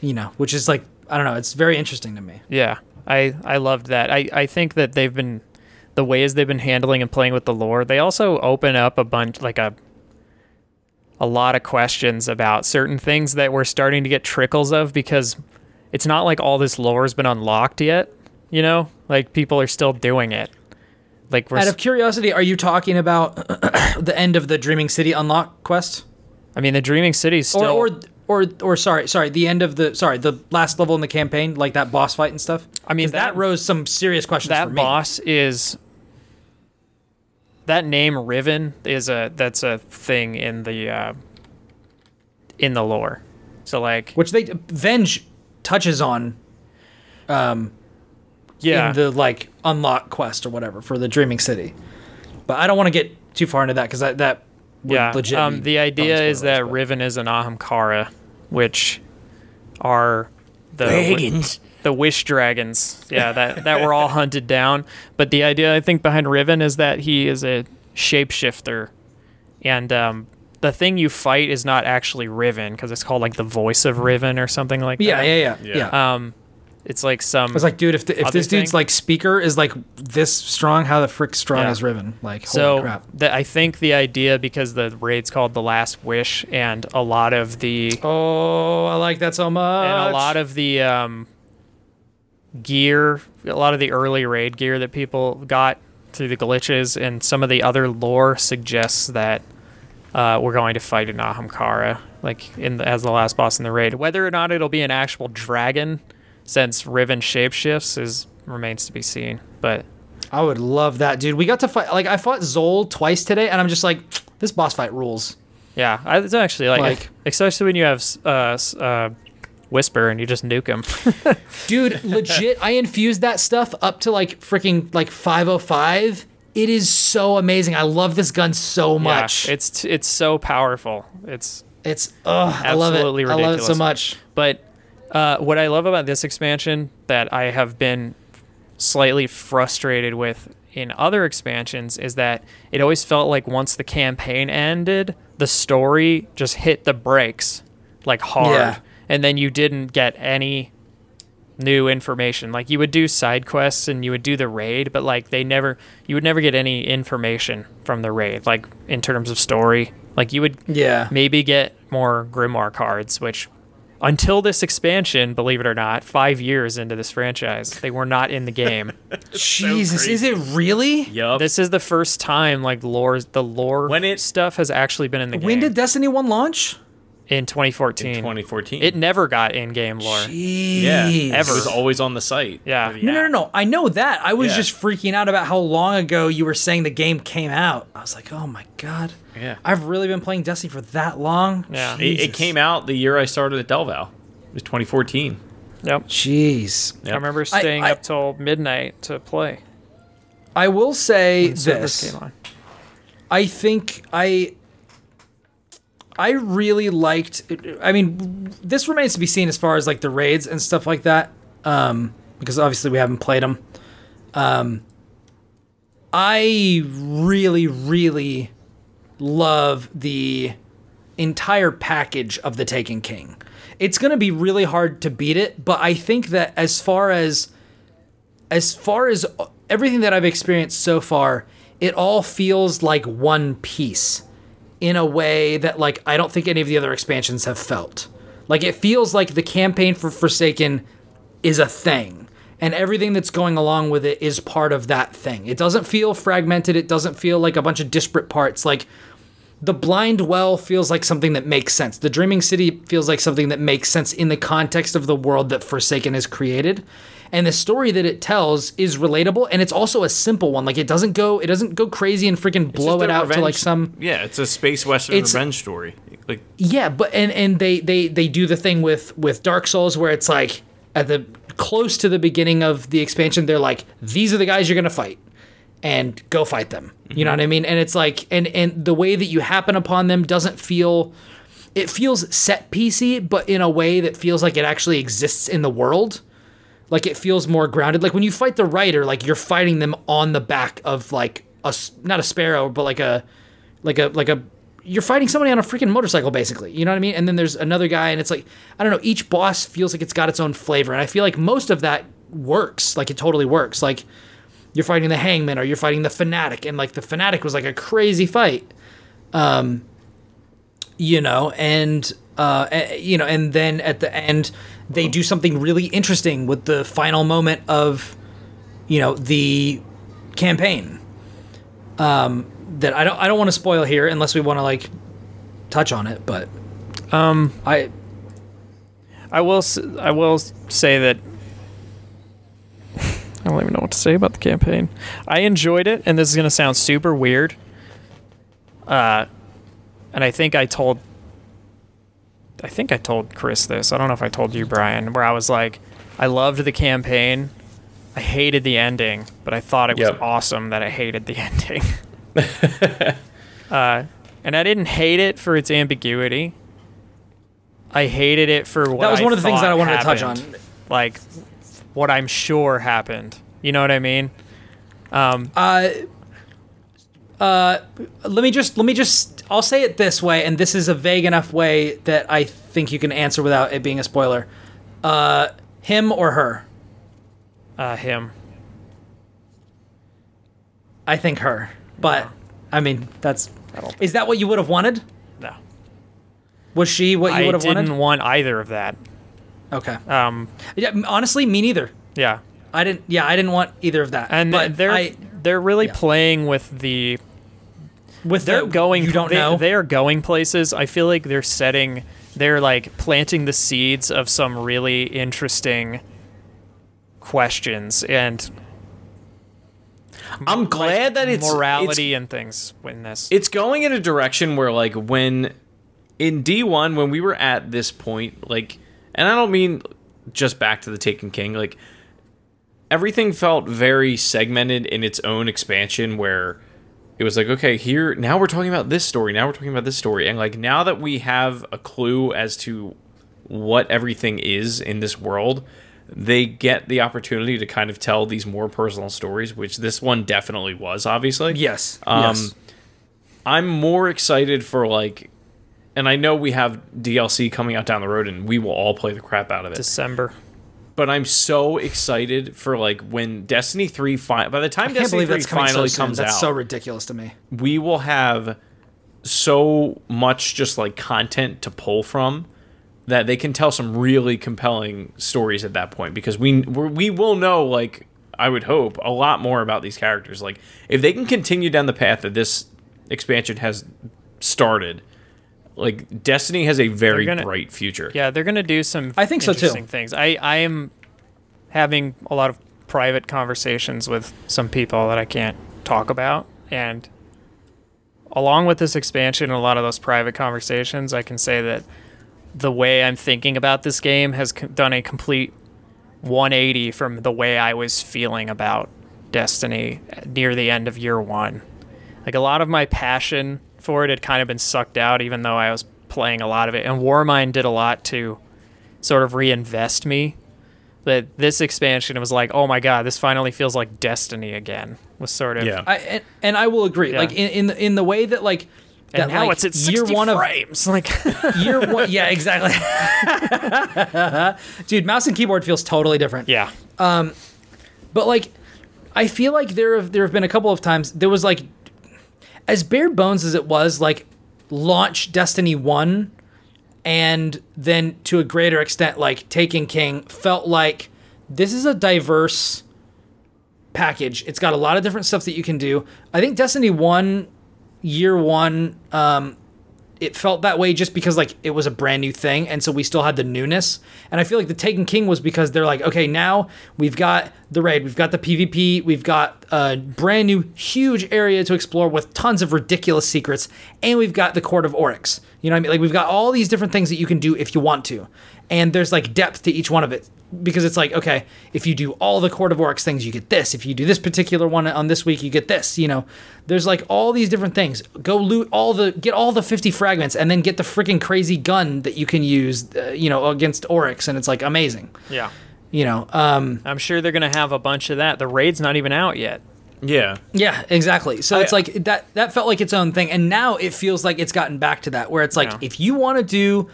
You know, which is like I don't know. It's very interesting to me. Yeah, I I loved that. I I think that they've been the ways they've been handling and playing with the lore. They also open up a bunch like a a lot of questions about certain things that we're starting to get trickles of because it's not like all this lore has been unlocked yet. You know, like people are still doing it. Like Out of curiosity, are you talking about the end of the Dreaming City unlock quest, I mean, the Dreaming City still. or or or sorry, sorry, the end of the sorry the last level in the campaign, like that boss fight and stuff? I mean, that, that- rose some serious questions that for me. boss is that name Riven is a that's a thing in the uh, in the lore. So like which they Venge touches on yeah, in the like unlock quest or whatever for the Dreaming City. But I don't want to get too far into that because that that would yeah. legit. Um, the idea is spoilers, that but- Riven is an Ahamkara, which are the Dragons. the wish dragons. Yeah, that that were all hunted down. But the idea I think behind Riven is that he is a shapeshifter, and um, the thing you fight is not actually Riven because it's called like the voice of Riven or something like yeah, that. yeah, yeah, Yeah. yeah. Um, it's like some. I was like, dude, if the, if this dude's like speaker is like this strong, how the frick strong Yeah. is Riven? Like, holy so crap! the, I think the idea because the raid's called the Last Wish, and a lot of the Oh, I like that so much. and a lot of the um, gear, a lot of the early raid gear that people got through the glitches, and some of the other lore suggests that uh, we're going to fight an Ahamkara, like in the, as the last boss in the raid. Whether or not it'll be an actual dragon, since Riven shapeshifts, is remains to be seen. But I would love that, dude. We got to fight. Like, I fought Zol twice today, and I'm just like, this boss fight rules. yeah, I, it's actually like, Like- especially when you have uh, uh, Whisper and you just nuke him. dude legit i infused that stuff up to like freaking like 505 it is so amazing i love this gun so much Yeah, it's t- it's so powerful. It's it's oh i love it Absolutely i love it so much But uh, what I love about this expansion that I have been slightly frustrated with in other expansions is that it always felt like once the campaign ended, the story just hit the brakes like hard. Yeah. And then you didn't get any new information. Like you would do side quests and you would do the raid, but like they never you would never get any information from the raid, like in terms of story. Like you would yeah maybe get more grimoire cards which until this expansion believe it or not five years into this franchise they were not in the game. Jesus is it really? Yup. this is the first time like lore the lore When it- stuff has actually been in the game when did destiny 1 launch in 2014 2014. it never got in-game lore Jeez. yeah, Ever. It was always on the site. Yeah. Or the no, no, no, no. I know that. I was Yeah. just freaking out about how long ago you were saying the game came out. I was like, oh my god. Yeah. I've really been playing Destiny for that long. Yeah. It, it came out the year I started at Delval. It was 2014. yep Jeez. Yep. i remember staying I- up till midnight to play I will say this. came on I think I I really liked I mean this remains to be seen as far as like the raids and stuff like that um because obviously we haven't played them um I really really love the entire package of the Taken King. It's going to be really hard to beat it, but I think that as far as as far as everything that I've experienced so far, it all feels like one piece in a way that like I don't think any of the other expansions have felt. Like it feels like the campaign for Forsaken is a thing and everything that's going along with it is part of that thing. It doesn't feel fragmented, it doesn't feel like a bunch of disparate parts like the blind well feels like something that makes sense. The dreaming city feels like something that makes sense in the context of the world that Forsaken has created. And the story that it tells is relatable and it's also a simple one. Like it doesn't go it doesn't go crazy and freaking blow it out to like some Yeah, it's a space western It's- revenge story. Like yeah, but and and they they they do the thing with with Dark Souls where it's like at the close to the beginning of the expansion, they're like, these are the guys you're gonna fight, and go fight them. You know mm-hmm. what I mean? And it's like, and and the way that you happen upon them doesn't feel. It feels set piecey, but in a way that feels like it actually exists in the world. Like it feels more grounded. Like when you fight the writer, like you're fighting them on the back of like a not a sparrow, but like a like a like a you're fighting somebody on a freaking motorcycle basically. You know what i mean? And then there's another guy and it's like i don't know each boss feels like it's got its own flavor and i feel like most of that works. Like it totally works. Like you're fighting the hangman or you're fighting the fanatic and like the fanatic was like a crazy fight. Um you know and uh eh, you know and then at the end they do something really interesting with the final moment of you know the campaign um that I don't I don't want to spoil here unless we want to like touch on it, but Um, I I will. I will say that. I don't even know what to say about the campaign. I enjoyed it, and this is gonna sound super weird. Uh, and I think I told. I think I told Chris this. I don't know if I told you, Brian. Where I was like, I loved the campaign. I hated the ending, but I thought it was Yep. awesome that I hated the ending. uh, and I didn't hate it for its ambiguity. I hated it for what that was I one of the things that I thought wanted to touch on. Like what I'm sure happened. You know what I mean? Um, Uh, uh, let me just let me just I'll say it this way, and this is a vague enough way that I think you can answer without it being a spoiler. Uh, him or her? uh, him. I think her, but I mean that's. I. Is that what you would have wanted? No. Was she what you would have wanted? I didn't want either of that. Okay. Um, Yeah, honestly, me neither. yeah. I didn't. Yeah, I didn't want either of that. And but they're I, they're really yeah. playing with the with they're the, going You don't they, know. they are going places i feel like they're setting they're like planting the seeds of some really interesting questions and I'm glad that it's morality and things in this It's, it's going in a direction where like when in D1 when we were at this point like and I don't mean just back to the Taken King like everything felt very segmented in its own expansion where it was like okay here now we're talking about this story now we're talking about this story and like now that we have a clue as to what everything is in this world they get the opportunity to kind of tell these more personal stories which this one definitely was obviously yes. um, yes. I'm more excited for like, and I know we have DLC coming out down the road, and we will all play the crap out of it. december But I'm so excited for like when Destiny three fi- by the time Destiny three that's finally so comes That's out, so ridiculous to me. we will have so much just like content to pull from that they can tell some really compelling stories at that point because we we're, we will know like I would hope a lot more about these characters like if they can continue down the path that this expansion has started like Destiny has a very gonna- bright future. yeah they're gonna do some I think so, too. interesting things i i am having a lot of private conversations with some people that i can't talk about and along with this expansion and a lot of those private conversations i can say that the way i'm thinking about this game has co- done a complete 180 from the way i was feeling about destiny uh, near the end of year one like a lot of my passion for it had kind of been sucked out even though i was playing a lot of it and warmind did a lot to sort of reinvest me that this expansion was like oh my god this finally feels like destiny again was sort of Yeah. I and, and I will agree. Yeah. Like in in the, in the way that like that and now like, it's at year 60 one of like year one. Yeah, exactly. Dude, mouse and keyboard feels totally different. yeah Um, But like, I feel like there have there have been a couple of times there was like, as bare bones as it was, like launch Destiny one, and then to a greater extent like Taken King felt like this is a diverse package. It's got a lot of different stuff that you can do. I think Destiny one, year one, um, it felt that way just because like it was a brand new thing and so we still had the newness. And i feel like the taken king was because they're like okay now we've got the raid we've got the pvp we've got a brand new huge area to explore with tons of ridiculous secrets and we've got the court of oryx. You know what i mean? Like we've got all these different things that you can do if you want to. And there's like depth to each one of it because it's like okay if you do all the court of oryx things you get this if you do this particular one on this week you get this you know there's like all these different things go loot all the get all the 50 fragments and then get the freaking crazy gun that you can use uh, you know against oryx and it's like amazing Yeah. you know um I'm sure they're gonna have a bunch of that. The raid's not even out yet. Yeah. Yeah, exactly. So I- it's like that that felt like its own thing and now it feels like it's gotten back to that where it's like Yeah. if you want to do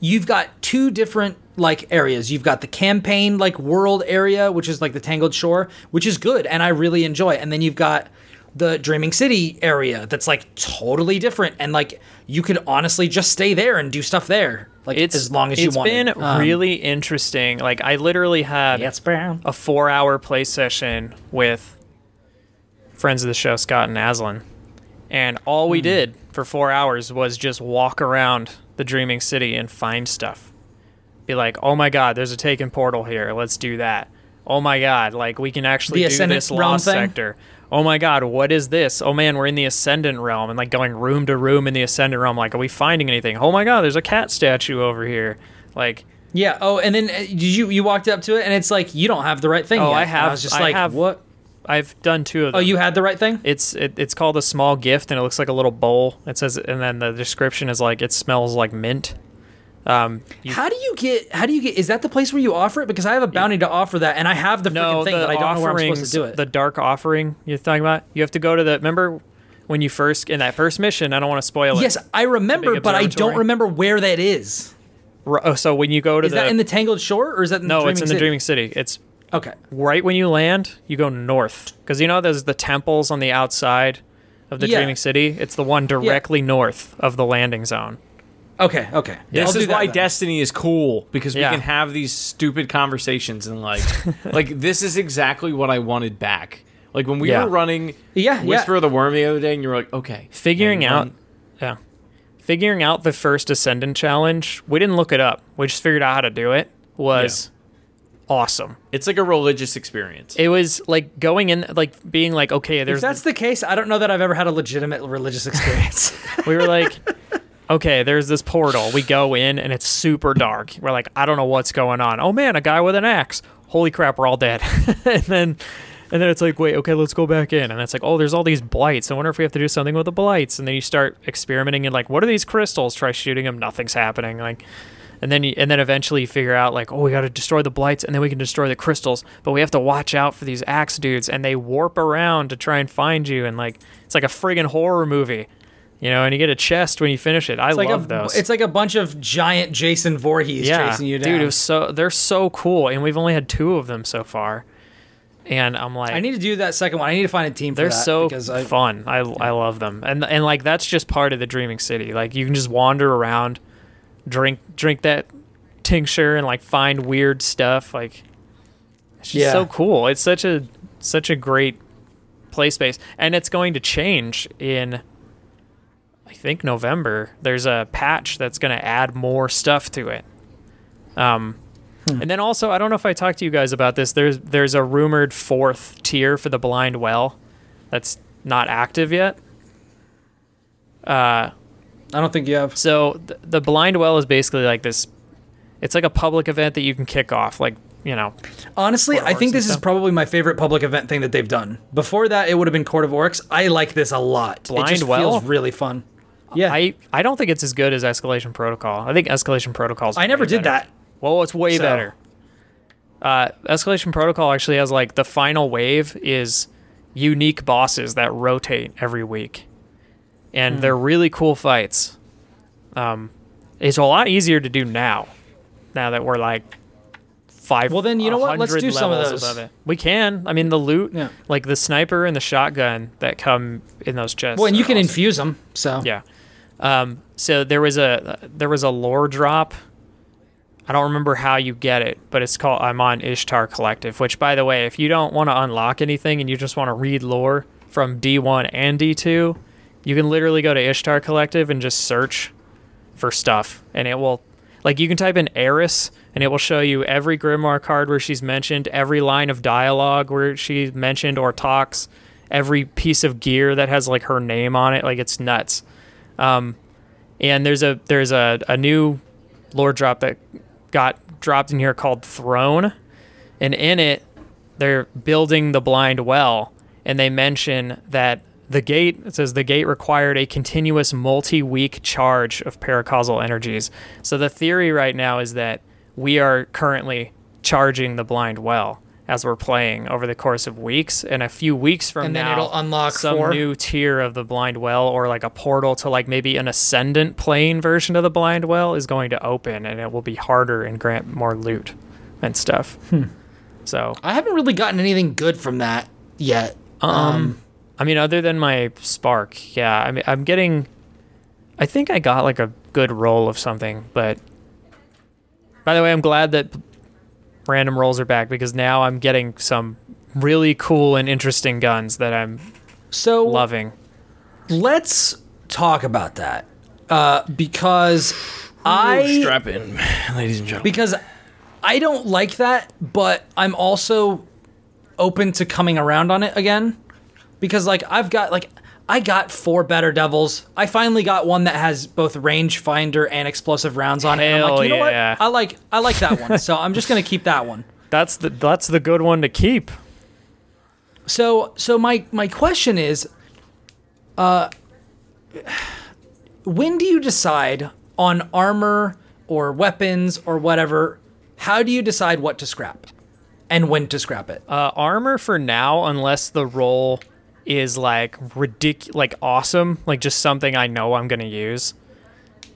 you've got two different like areas. You've got the campaign like world area which is like the Tangled Shore, which is good and I really enjoy. And then you've got the Dreaming City area that's like totally different and like you could honestly just stay there and do stuff there like It's as long as you want. It's been um, really interesting. Like I literally had Yes, a four-hour play session with friends of the show, Scott and Aslan, and all we hmm. did for four hours was just walk around the Dreaming City and find stuff. Be like, oh my god, there's a taken portal here. Let's do that. Oh my god, like we can actually The do this lost thing? sector. Oh my god, what is this? Oh man, we're in the Ascendant realm and like going room to room in the Ascendant realm. Like, are we finding anything? Oh my god, there's a cat statue over here. Like, Yeah. Oh, and then uh, did you you walked up to it and it's like you don't have the right thing Oh, yet. I And have- I was just I like, have- what? I've done two of them. Oh, you had the right thing? It's it, it's called a small gift, and it looks like a little bowl. It says, and then the description is like it smells like mint. Um, you, How do you get? How do you get? Is that the place where you offer it? Because I have a bounty to offer that, and I have the freaking thing, the but I don't know where I'm supposed to do it. the dark offering you're talking about. You have to go to the. Remember when you first in that first mission? I don't want to spoil it. yes, I remember, but I don't remember where that is. Oh, so when you go to Is the, that in the Tangled Shore, or is that in no, the Dreaming it's in City? the Dreaming City. It's Okay. right when you land. You go north because you know there's the temples on the outside of the Yeah. Dreaming City. It's the one directly north of the landing zone. Okay. Okay. This I'll is why then. Destiny is cool because we Yeah. can have these stupid conversations and like, like this is exactly what I wanted back. Like when we Yeah. were running Yeah, yeah. Whisper of the Worm the other day, and you were like, okay, figuring out run- yeah figuring out the first ascendant challenge we didn't look it up we just figured out how to do it was awesome. It's like a religious experience. it was like going in like being like okay there's. If there's that's the case, I don't know that I've ever had a legitimate religious experience. we were like okay there's this portal. We go in and it's super dark. We're like i don't know what's going on. Oh man a guy with an axe. Holy crap we're all dead. And then and then it's like wait okay let's go back in. And it's like oh there's all these blights. I wonder if we have to do something with the blights. And then you start experimenting and like what are these crystals? Try shooting them nothing's happening. Like and then you, and then eventually you figure out like oh we got to destroy the blights and then we can destroy the crystals but we have to watch out for these axe dudes and they warp around to try and find you and like it's like a friggin' horror movie you know and you get a chest when you finish it i It's like love a, those It's like a bunch of giant Jason Voorhees yeah chasing you down. dude it was so they're so cool and we've only had two of them so far and i'm like I need to do that second one. I need to find a team they're that so because I, fun. I, I love them, and and like that's just part of the Dreaming City. Like you can just wander around, drink drink that tincture, and like find weird stuff. Like it's just Yeah. so cool. It's such a such a great play space, and it's going to change in. I think November. There's a patch that's going to add more stuff to it. Um, Hmm. and then also, I don't know if I talked to you guys about this. There's there's a rumored fourth tier for the Blind Well, that's not active yet. Uh, I don't think you have. so th- the Blind Well is basically like this. It's like a public event that you can kick off, like you know. Honestly, I think this is probably my favorite public event thing that they've done. Before that, it would have been Court of Oryx. I like this a lot. Blind it just Well? feels really fun. Yeah, I, I don't think it's as good as Escalation Protocol. I think Escalation Protocol. Is. I never did that. Well, it's way So- better. Uh, Escalation Protocol actually has like the final wave is unique bosses that rotate every week, and Hmm. they're really cool fights. Um, it's a lot easier to do now, now that we're like five. Well, then, you know what? Let's do some of those. above it. We can. I mean, the loot, Yeah. like the sniper and the shotgun that come in those chests. Well, and you can awesome. infuse them. So Yeah. Um, so there was a there was a lore drop. I don't remember how you get it, but it's called I'm on Ishtar Collective. Which, by the way, if you don't want to unlock anything and you just want to read lore from D1 and D2, you can literally go to Ishtar Collective and just search for stuff, and it will. Like you can type in Eris, and it will show you every Grimoire card where she's mentioned, every line of dialogue where she's mentioned or talks, every piece of gear that has like her name on it. Like it's nuts. Um, and there's a there's a, a new lore drop that got dropped in here called Throne, and in it they're building the blind well, and they mention that the gate it says the gate required a continuous multi-week charge of paracausal energies. So the theory right now is that we are currently charging the blind well as we're playing over the course of weeks and a few weeks from And then now it'll unlock some four? new tier of the blind well or like a portal to like maybe an ascendant plane version of the blind well is going to open and it will be harder and grant more loot and stuff Hmm. so I haven't really gotten anything good from that yet. um i mean other than my spark yeah i mean i'm getting i think i got like a good roll of something but by the way i'm glad that random rolls are back because now i'm getting some really cool and interesting guns that i'm So loving let's talk about that uh, because I Strap in, ladies and gentlemen. because I don't like that, but I'm also open to coming around on it again because like I've got like I got four better devils. I finally got one that has both rangefinder and explosive rounds on it. And I'm like, you know yeah. what? I like I like that one. so I'm just gonna keep that one. that's the that's the good one to keep So so my my question is, uh, when do you decide on armor or weapons or whatever? How do you decide what to scrap, and when to scrap it? Uh, armor for now, unless the roll is like ridic- like awesome, like just something I know I'm gonna use.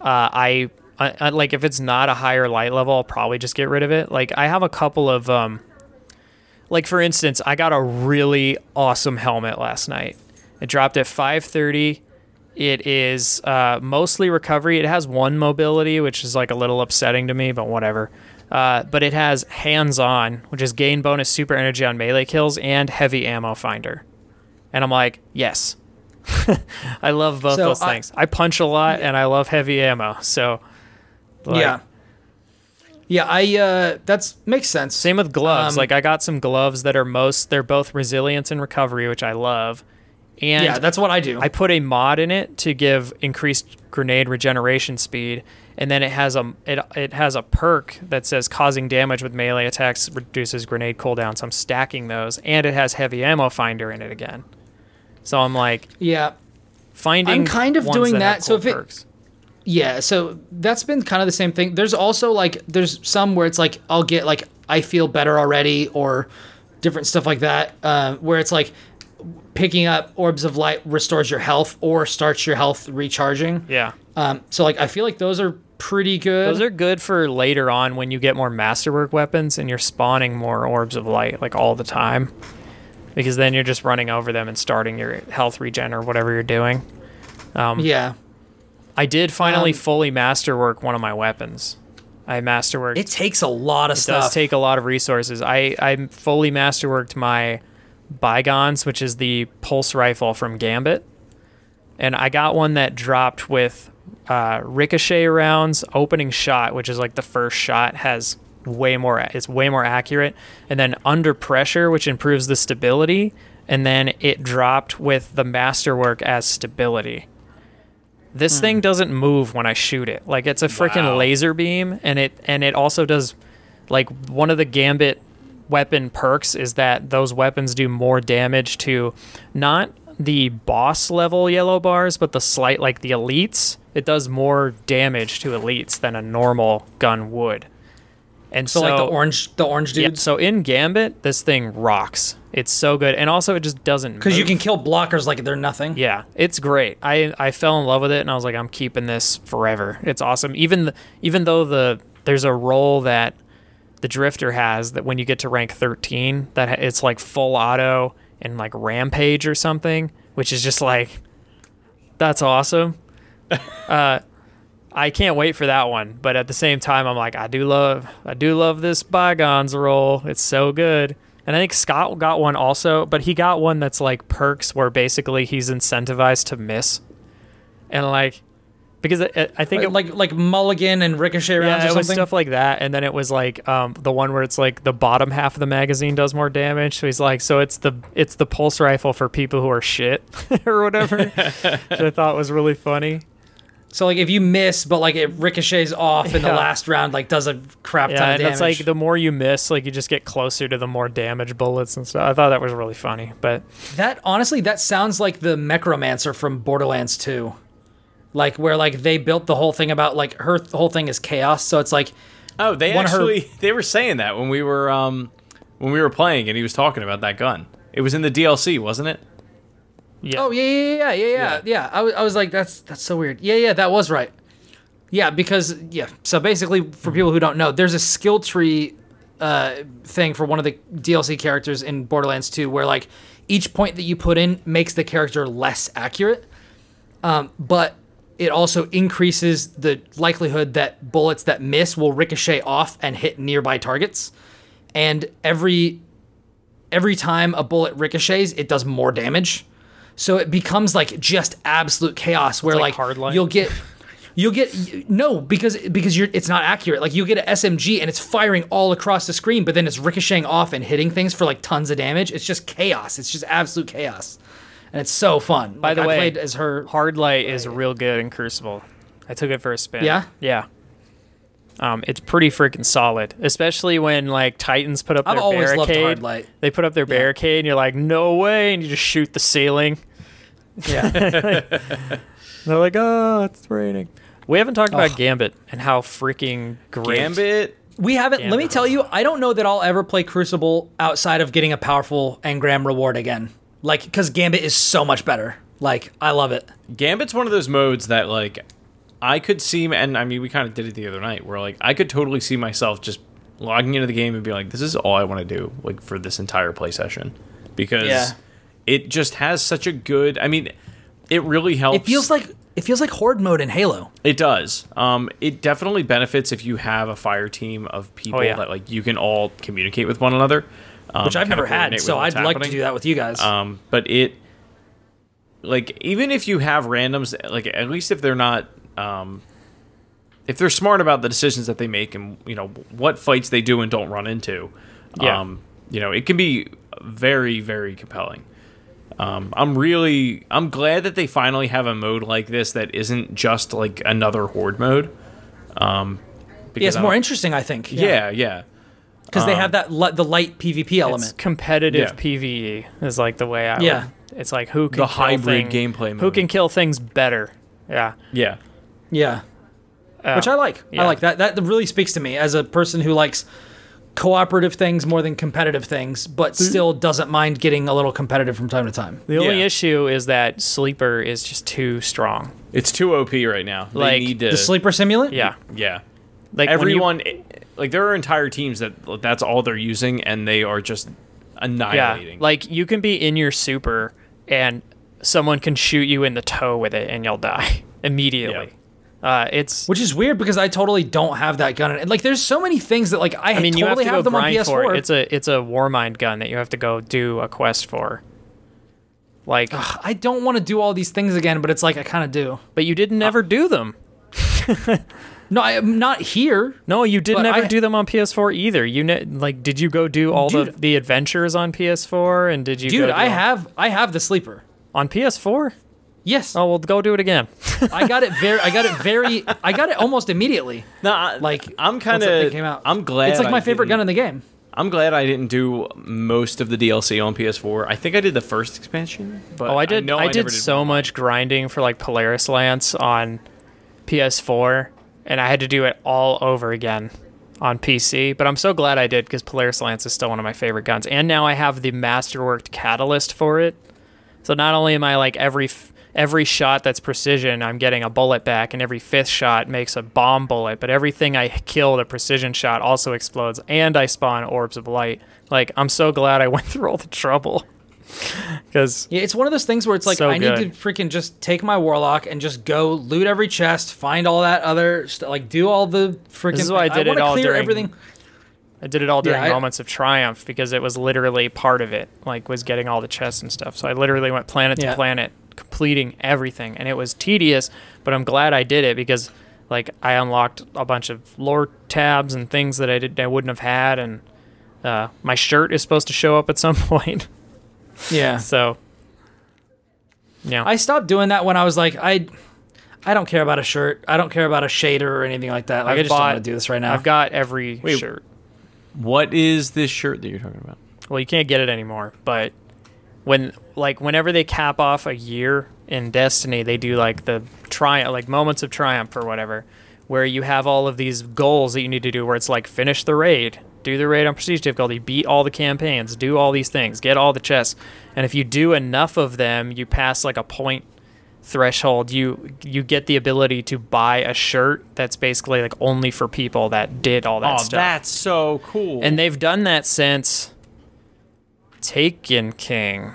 Uh, I, I, I like if it's not a higher light level, I'll probably just get rid of it. Like I have a couple of um, like for instance, I got a really awesome helmet last night. It dropped at 5:30. It is uh, mostly recovery. It has one mobility, which is like a little upsetting to me, but whatever. Uh, but it has hands on, which is gain bonus super energy on melee kills and heavy ammo finder. And I'm like, yes. I love both So those I- things. I punch a lot and I love heavy ammo. So, like, yeah, yeah. I uh, that's makes sense. Same with gloves. Um, like I got some gloves that are most they're both resilience and recovery, which I love. And yeah, that's what I do. I put a mod in it to give increased grenade regeneration speed, and then it has a it, it has a perk that says causing damage with melee attacks reduces grenade cooldown. So I'm stacking those, and it has heavy ammo finder in it again. So I'm like yeah, finding. I'm kind of doing that. that, so if it- perks. yeah. So that's been kind of the same thing. There's also like there's some where it's like I'll get like I feel better already or different stuff like that. Uh, where it's like picking up orbs of light restores your health or starts your health recharging. yeah. Um, so like I feel like those are pretty good. Those are good for later on when you get more masterwork weapons and you're spawning more orbs of light like all the time. Because then you're just running over them and starting your health regen or whatever you're doing. Um, yeah. I did finally Um, fully masterwork one of my weapons. I masterworked. It takes a lot of It stuff. does take a lot of resources. I I fully masterworked my bygones, which is the pulse rifle from Gambit, and I got one that dropped with uh, ricochet rounds. Opening shot, which is like the first shot, has way more. It's way more accurate, and then under pressure, which improves the stability, and then it dropped with the masterwork as stability. This hmm. thing doesn't move when I shoot it. Like it's a freaking Wow. laser beam, and it and it also does like one of the gambit weapon perks is that those weapons do more damage to not the boss level yellow bars, but the slight like the elites. It does more damage to elites than a normal gun would. And so, so, like the orange, the orange yeah, dudes, so in Gambit, this thing rocks. It's so good, and also it just doesn't because you can kill blockers like they're nothing. Yeah, it's great. I I fell in love with it, and I was like, I'm keeping this forever. It's awesome. Even the, even though the there's a role that the Drifter has that when you get to rank 13, that it's like full auto and like rampage or something, which is just like that's awesome. uh, I can't wait for that one, but at the same time, I'm like, I do love, I do love this bygones roll. It's so good. And I think Scott got one also, but he got one that's like perks where basically he's incentivized to miss, and like because I, I think it, like like Mulligan and Ricochet rounds yeah, or it was something. stuff like that, and then it was like um, the one where it's like the bottom half of the magazine does more damage. So he's like, so it's the it's the pulse rifle for people who are shit or whatever, which I thought was really funny. So like if you miss, but like it ricochets off in the last round, like does a crap ton Yeah, of and damage. it's like the more you miss, like you just get closer to the more damage bullets and stuff. I thought that was really funny, but that honestly, that sounds like the Mechromancer from Borderlands 2. Like where like they built the whole thing about like her th- whole thing is chaos. So it's like Oh, they One of her- actually they were saying that when we were um when we were playing and he was talking about that gun. It was in the DLC, wasn't it? Yeah. Oh yeah, yeah, yeah, yeah, yeah, yeah. I, was, I was like, that's that's so weird. Yeah, yeah, that was right. Yeah, because yeah. So basically, for people who don't know, there's a skill tree uh, thing for one of the DLC characters in Borderlands 2, where like each point that you put in makes the character less accurate, um, but it also increases the likelihood that bullets that miss will ricochet off and hit nearby targets. And every every time a bullet ricochets, it does more damage. So it becomes like just absolute chaos where like like, you'll get you'll get no because because you're it's not accurate. Like you'll get an SMG and it's firing all across the screen, but then it's ricocheting off and hitting things for like tons of damage. It's just chaos. It's just absolute chaos. And it's so fun. By Like, the I way, played as her Hard Light is real good in Crucible. I took it for a spin. Yeah? Yeah. Um, it's pretty freaking solid, especially when like Titans put up I've their always barricade. loved Hard Light. They put up their barricade, and you're like, "No way!" And you just shoot the ceiling. Yeah. They're like, "Oh, it's raining." We haven't talked about Oh. Gambit and how freaking great. Gambit. We haven't. Let me tell you, I don't know that I'll ever play Crucible outside of getting a powerful engram reward again. Like, because Gambit is so much better. Like, I love it. Gambit's one of those modes that like I could see, and I mean we kind of did it the other night, where like I could totally see myself just logging into the game and being like, "This is all I want to do," like for this entire play session, because Yeah. it just has such a good. I mean, it really helps. It feels like it feels like Horde mode in Halo. It does. Um, it definitely benefits if you have a fire team of people Oh, yeah. that like you can all communicate with one another. Um, which I've never had, so I'd what's like to do that with you guys. Um, but it, like, even if you have randoms, like, at least if they're not, um, if they're smart about the decisions that they make and you know what fights they do and don't run into, Yeah. um, you know, it can be very, very compelling. Um, I'm really, I'm glad that they finally have a mode like this that isn't just like another horde mode. Um, yeah, it's more interesting, I think. Yeah, yeah. because they have that li- the light PvP It's element. competitive Yeah. PVE is like the way I. Yeah. Would, it's like who can The kill hybrid thing- gameplay Who can kill things better? Yeah. Yeah. Yeah, Uh, which I like. yeah. I like that. That really speaks to me as a person who likes cooperative things more than competitive things, but still doesn't mind getting a little competitive from time to time. The only Yeah. issue is that sleeper is just too strong. It's too OP right now. They Like, need to. The sleeper simulant. Yeah. Yeah. Like when you- Everyone, like there are entire teams that that's all they're using, and they are just yeah. annihilating. Like you can be in your super and someone can shoot you in the toe with it and you'll die immediately. Uh, it's Which is weird because I totally don't have that gun. And like, there's so many things that like I, I mean, you have totally to go have them on grind PS4. for it. It's a it's a Warmind gun that you have to go do a quest for. Like, I don't want to do all these things again, but it's like I kind of do. but you didn't ever do them. No, I am not here. No, you didn't ever I- do them on PS4 either. You ne- like, did you go do all the Dude. the adventures on PS4? And did you, Dude, I all- have I have the sleeper. on PS4? Yes. Oh well, go do it again. I got it very I got it very I got it almost immediately. no, I, Like I'm kind once that of. came out. I'm glad. It's like I my favorite gun didn't- in the game. I'm glad I didn't do most of the DLC on PS4. I think I did the first expansion, but Oh, I did. know I, never did so one. much grinding for like Polaris Lance on PS4, and I had to do it all over again on PC. But I'm so glad I did because Polaris Lance is still one of my favorite guns, and now I have the masterworked catalyst for it. So not only am I like every f- every shot that's precision, I'm getting a bullet back, and every fifth shot makes a bomb bullet. But everything I kill, the precision shot also explodes, and I spawn orbs of light. Like I'm so glad I went through all the trouble. Because Yeah, it's one of those things where it's like So I need to freaking just take my warlock and just go loot every chest, find all that other stuff, like do all the freaking. This is why I did wanna it all clear during- everything. I did it all during I- moments of triumph because it was literally part of it, like was getting all the chests and stuff. So I literally went planet Yeah. to planet, completing everything, and it was tedious, but I'm glad I did it because like I unlocked a bunch of lore tabs and things that I did I wouldn't have had, and uh, my shirt is supposed to show up at some point. Yeah. so yeah, I stopped doing that when I was like I I don't care about a shirt. I don't care about a shader or anything like that. Like I've I just don't want to do this right now. I've got every Wait. shirt. What is this shirt that you're talking about? Well, you can't get it anymore, but when like whenever they cap off a year in Destiny, they do like the triumph, like moments of triumph or whatever, where you have all of these goals that you need to do. Where it's like finish the raid, do the raid on prestige difficulty, beat all the campaigns, do all these things, get all the chests, and if you do enough of them, you pass like a point threshold you you get the ability to buy a shirt that's basically like only for people that did all that oh, stuff that's so cool. and they've done that since Taken King.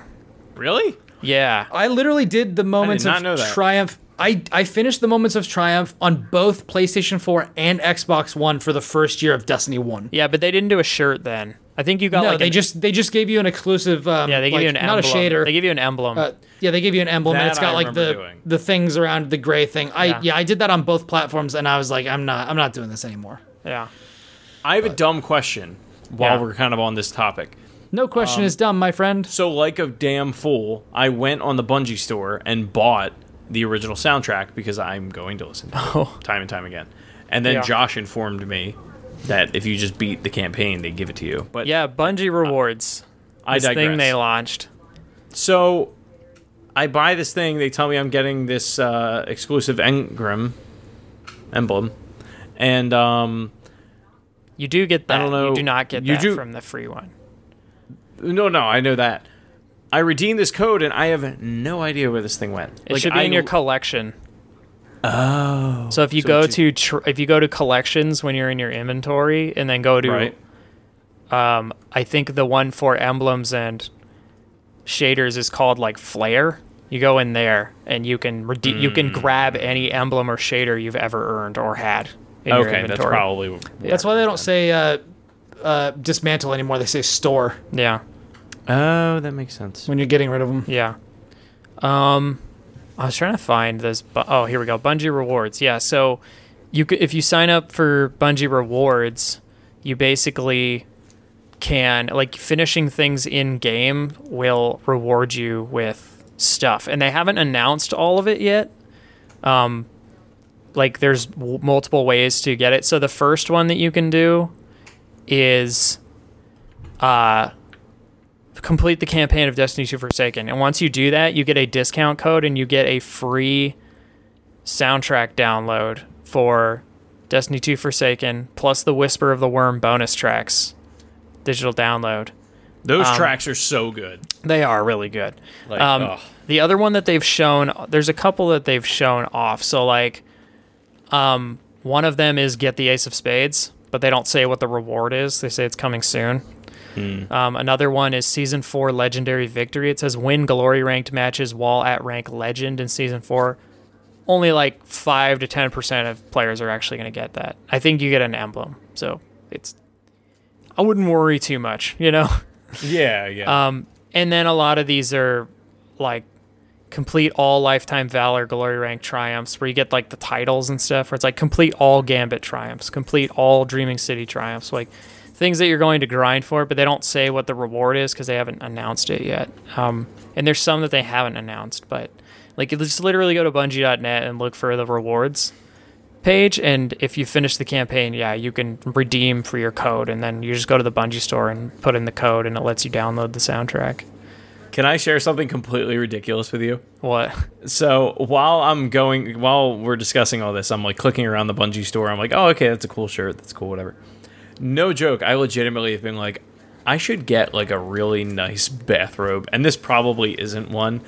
really? Yeah. I literally did the moments not of know that. triumph. I, I finished the moments of triumph on both PlayStation 4 and Xbox One for the first year of Destiny 1. Yeah, but they didn't do a shirt then. I think you got no, like they an- just they just gave you an exclusive. Um, yeah they give like, you an not emblem. a shader. They give you an emblem. uh, yeah, they give you an emblem, and it's got I like the doing. the things around the gray thing. I Yeah. yeah. I did that on both platforms, and I was like, I'm not I'm not doing this anymore. yeah. I have a dumb question while Yeah. we're kind of on this topic. No Um, question is dumb, my friend. So, like a damn fool, I went on the Bungie store and bought the original soundtrack because I'm going to listen to it time and time again. And then Oh. Yeah. Josh informed me that if you just beat the campaign, they give it to you. But Yeah, Bungie rewards. I this digress. thing they launched. So I buy this thing. They tell me I'm getting this uh, exclusive engram emblem, and um, You do get that. I don't know. You do not get You that do- from the free one. no, no, I know that. I redeemed this code, and I have no idea where this thing went. It should be I, in your collection. Oh. So if you So go it's- to tr- if you go to collections when you're in your inventory and then go to right. um I think the one for emblems and shaders is called like flare. You go in there and you can rede- you Hmm. can grab any emblem or shader you've ever earned or had in your Okay, inventory. that's probably. where That's why they don't say uh, uh, dismantle anymore. They say store Yeah. Oh, that makes sense. when you're getting rid of them. Yeah. Um, I was trying to find this. Oh, here we go. Bungie rewards. Yeah. So, you could, if you sign up for Bungie rewards, you basically can like finishing things in game will reward you with stuff, and they haven't announced all of it yet. Um, like there's w- multiple ways to get it. So the first one that you can do is, uh complete the campaign of Destiny 2 Forsaken. And once you do that, you get a discount code and you get a free soundtrack download for Destiny 2 Forsaken plus the Whisper of the Worm bonus tracks digital download. Those Um, tracks are so good. They are really good. Like, um, the other one that they've shown, there's a couple that they've shown off. So like, um, one of them is get the Ace of Spades, but they don't say what the reward is. They say it's coming soon. Um, another one is season four legendary victory. It says win glory ranked matches while at rank legend in season four. Only like five to ten percent of players are actually going to get that. I think you get an emblem, so it's. I wouldn't worry too much, you know. Yeah, yeah. Um, and then a lot of these are like complete all lifetime valor glory rank triumphs where you get like the titles and stuff where it's like complete all gambit triumphs complete all dreaming city triumphs like things that you're going to grind for but they don't say what the reward is because they haven't announced it yet um, and there's some that they haven't announced but like just literally go to bungie.net and look for the rewards page and if you finish the campaign yeah you can redeem for your code and then you just go to the bungie store and put in the code and it lets you download the soundtrack Can I share something completely ridiculous with you? what So while I'm going, while we're discussing all this, I'm like clicking around the Bungie store. I'm like, oh, okay, that's a cool shirt. That's cool, whatever. No joke. I legitimately have been like, I should get like a really nice bathrobe, and this probably isn't one,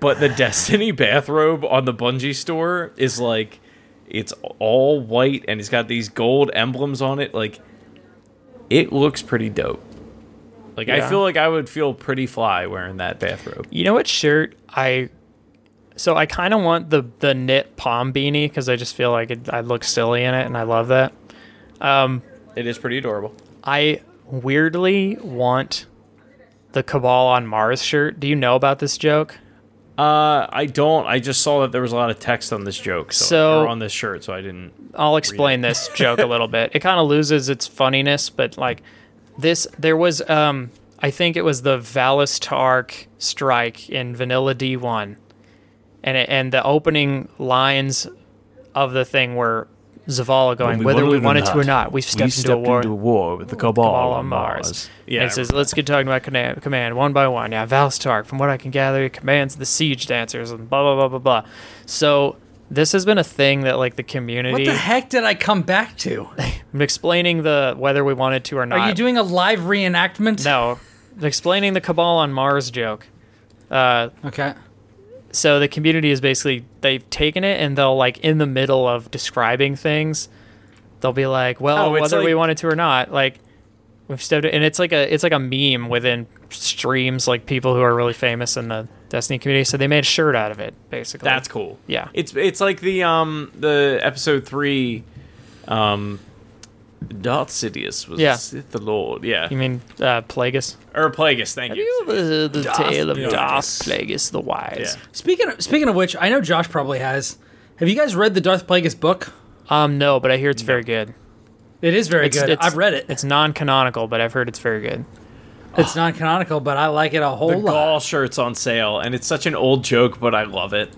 but the Destiny bathrobe on the Bungie store is like, it's all white and it's got these gold emblems on it. Like, it looks pretty dope. Like, I feel like I would feel pretty fly wearing that bathrobe. You know what shirt I? So I kind of want the the knit palm beanie because I just feel like it, I look silly in it, and I love that. Um, It is pretty adorable. I weirdly want the Cabal on Mars shirt. Do you know about this joke? Uh, I don't. I just saw that there was a lot of text on this joke, so, So- or on this shirt, so I didn't. I'll explain this joke a little bit. It kind of loses its funniness, but like this, there was, um, I think it was the Valus Ta'aurc strike in Vanilla D1, and it, and the opening lines of the thing were Zavala going, whether we wanted to or not, we've stepped, into a war. war with the Cabal, Cabal on Mars. Yeah, and it says, let's get talking about command, command one by one. Yeah, Valus Ta'aurc, from what I can gather, he commands the siege dancers and blah, blah, blah, blah, blah. So this has been a thing that, like, the community. What the heck did I come back to? I'm explaining the whether we wanted to or not. Are you doing a live reenactment? No. Explaining the Cabal on Mars joke. Uh, Okay. So the community is basically they've taken it and they'll like in the middle of describing things they'll be like well Oh, whether we wanted to or not like we've stepped and it's like a it's like a meme within streams like people who are really famous in the destiny community so they made a shirt out of it basically That's cool. Yeah. It's it's like the um the episode three, um, Darth Sidious was Yeah. Sith the Lord. Yeah. you mean uh plagueis Or Plagueis, thank you. the, the tale of Plagueis. Darth Plagueis the wise Yeah. Speaking of, speaking of which, I know Josh probably has. Have you guys read the Darth Plagueis book? um no but i hear it's very good It is very It's- good. it's- I've read it. it's non-canonical but i've heard it's very good It's non-canonical, but I like it a whole The lot. Ghaul shirt's on sale, and it's such an old joke, but I love it.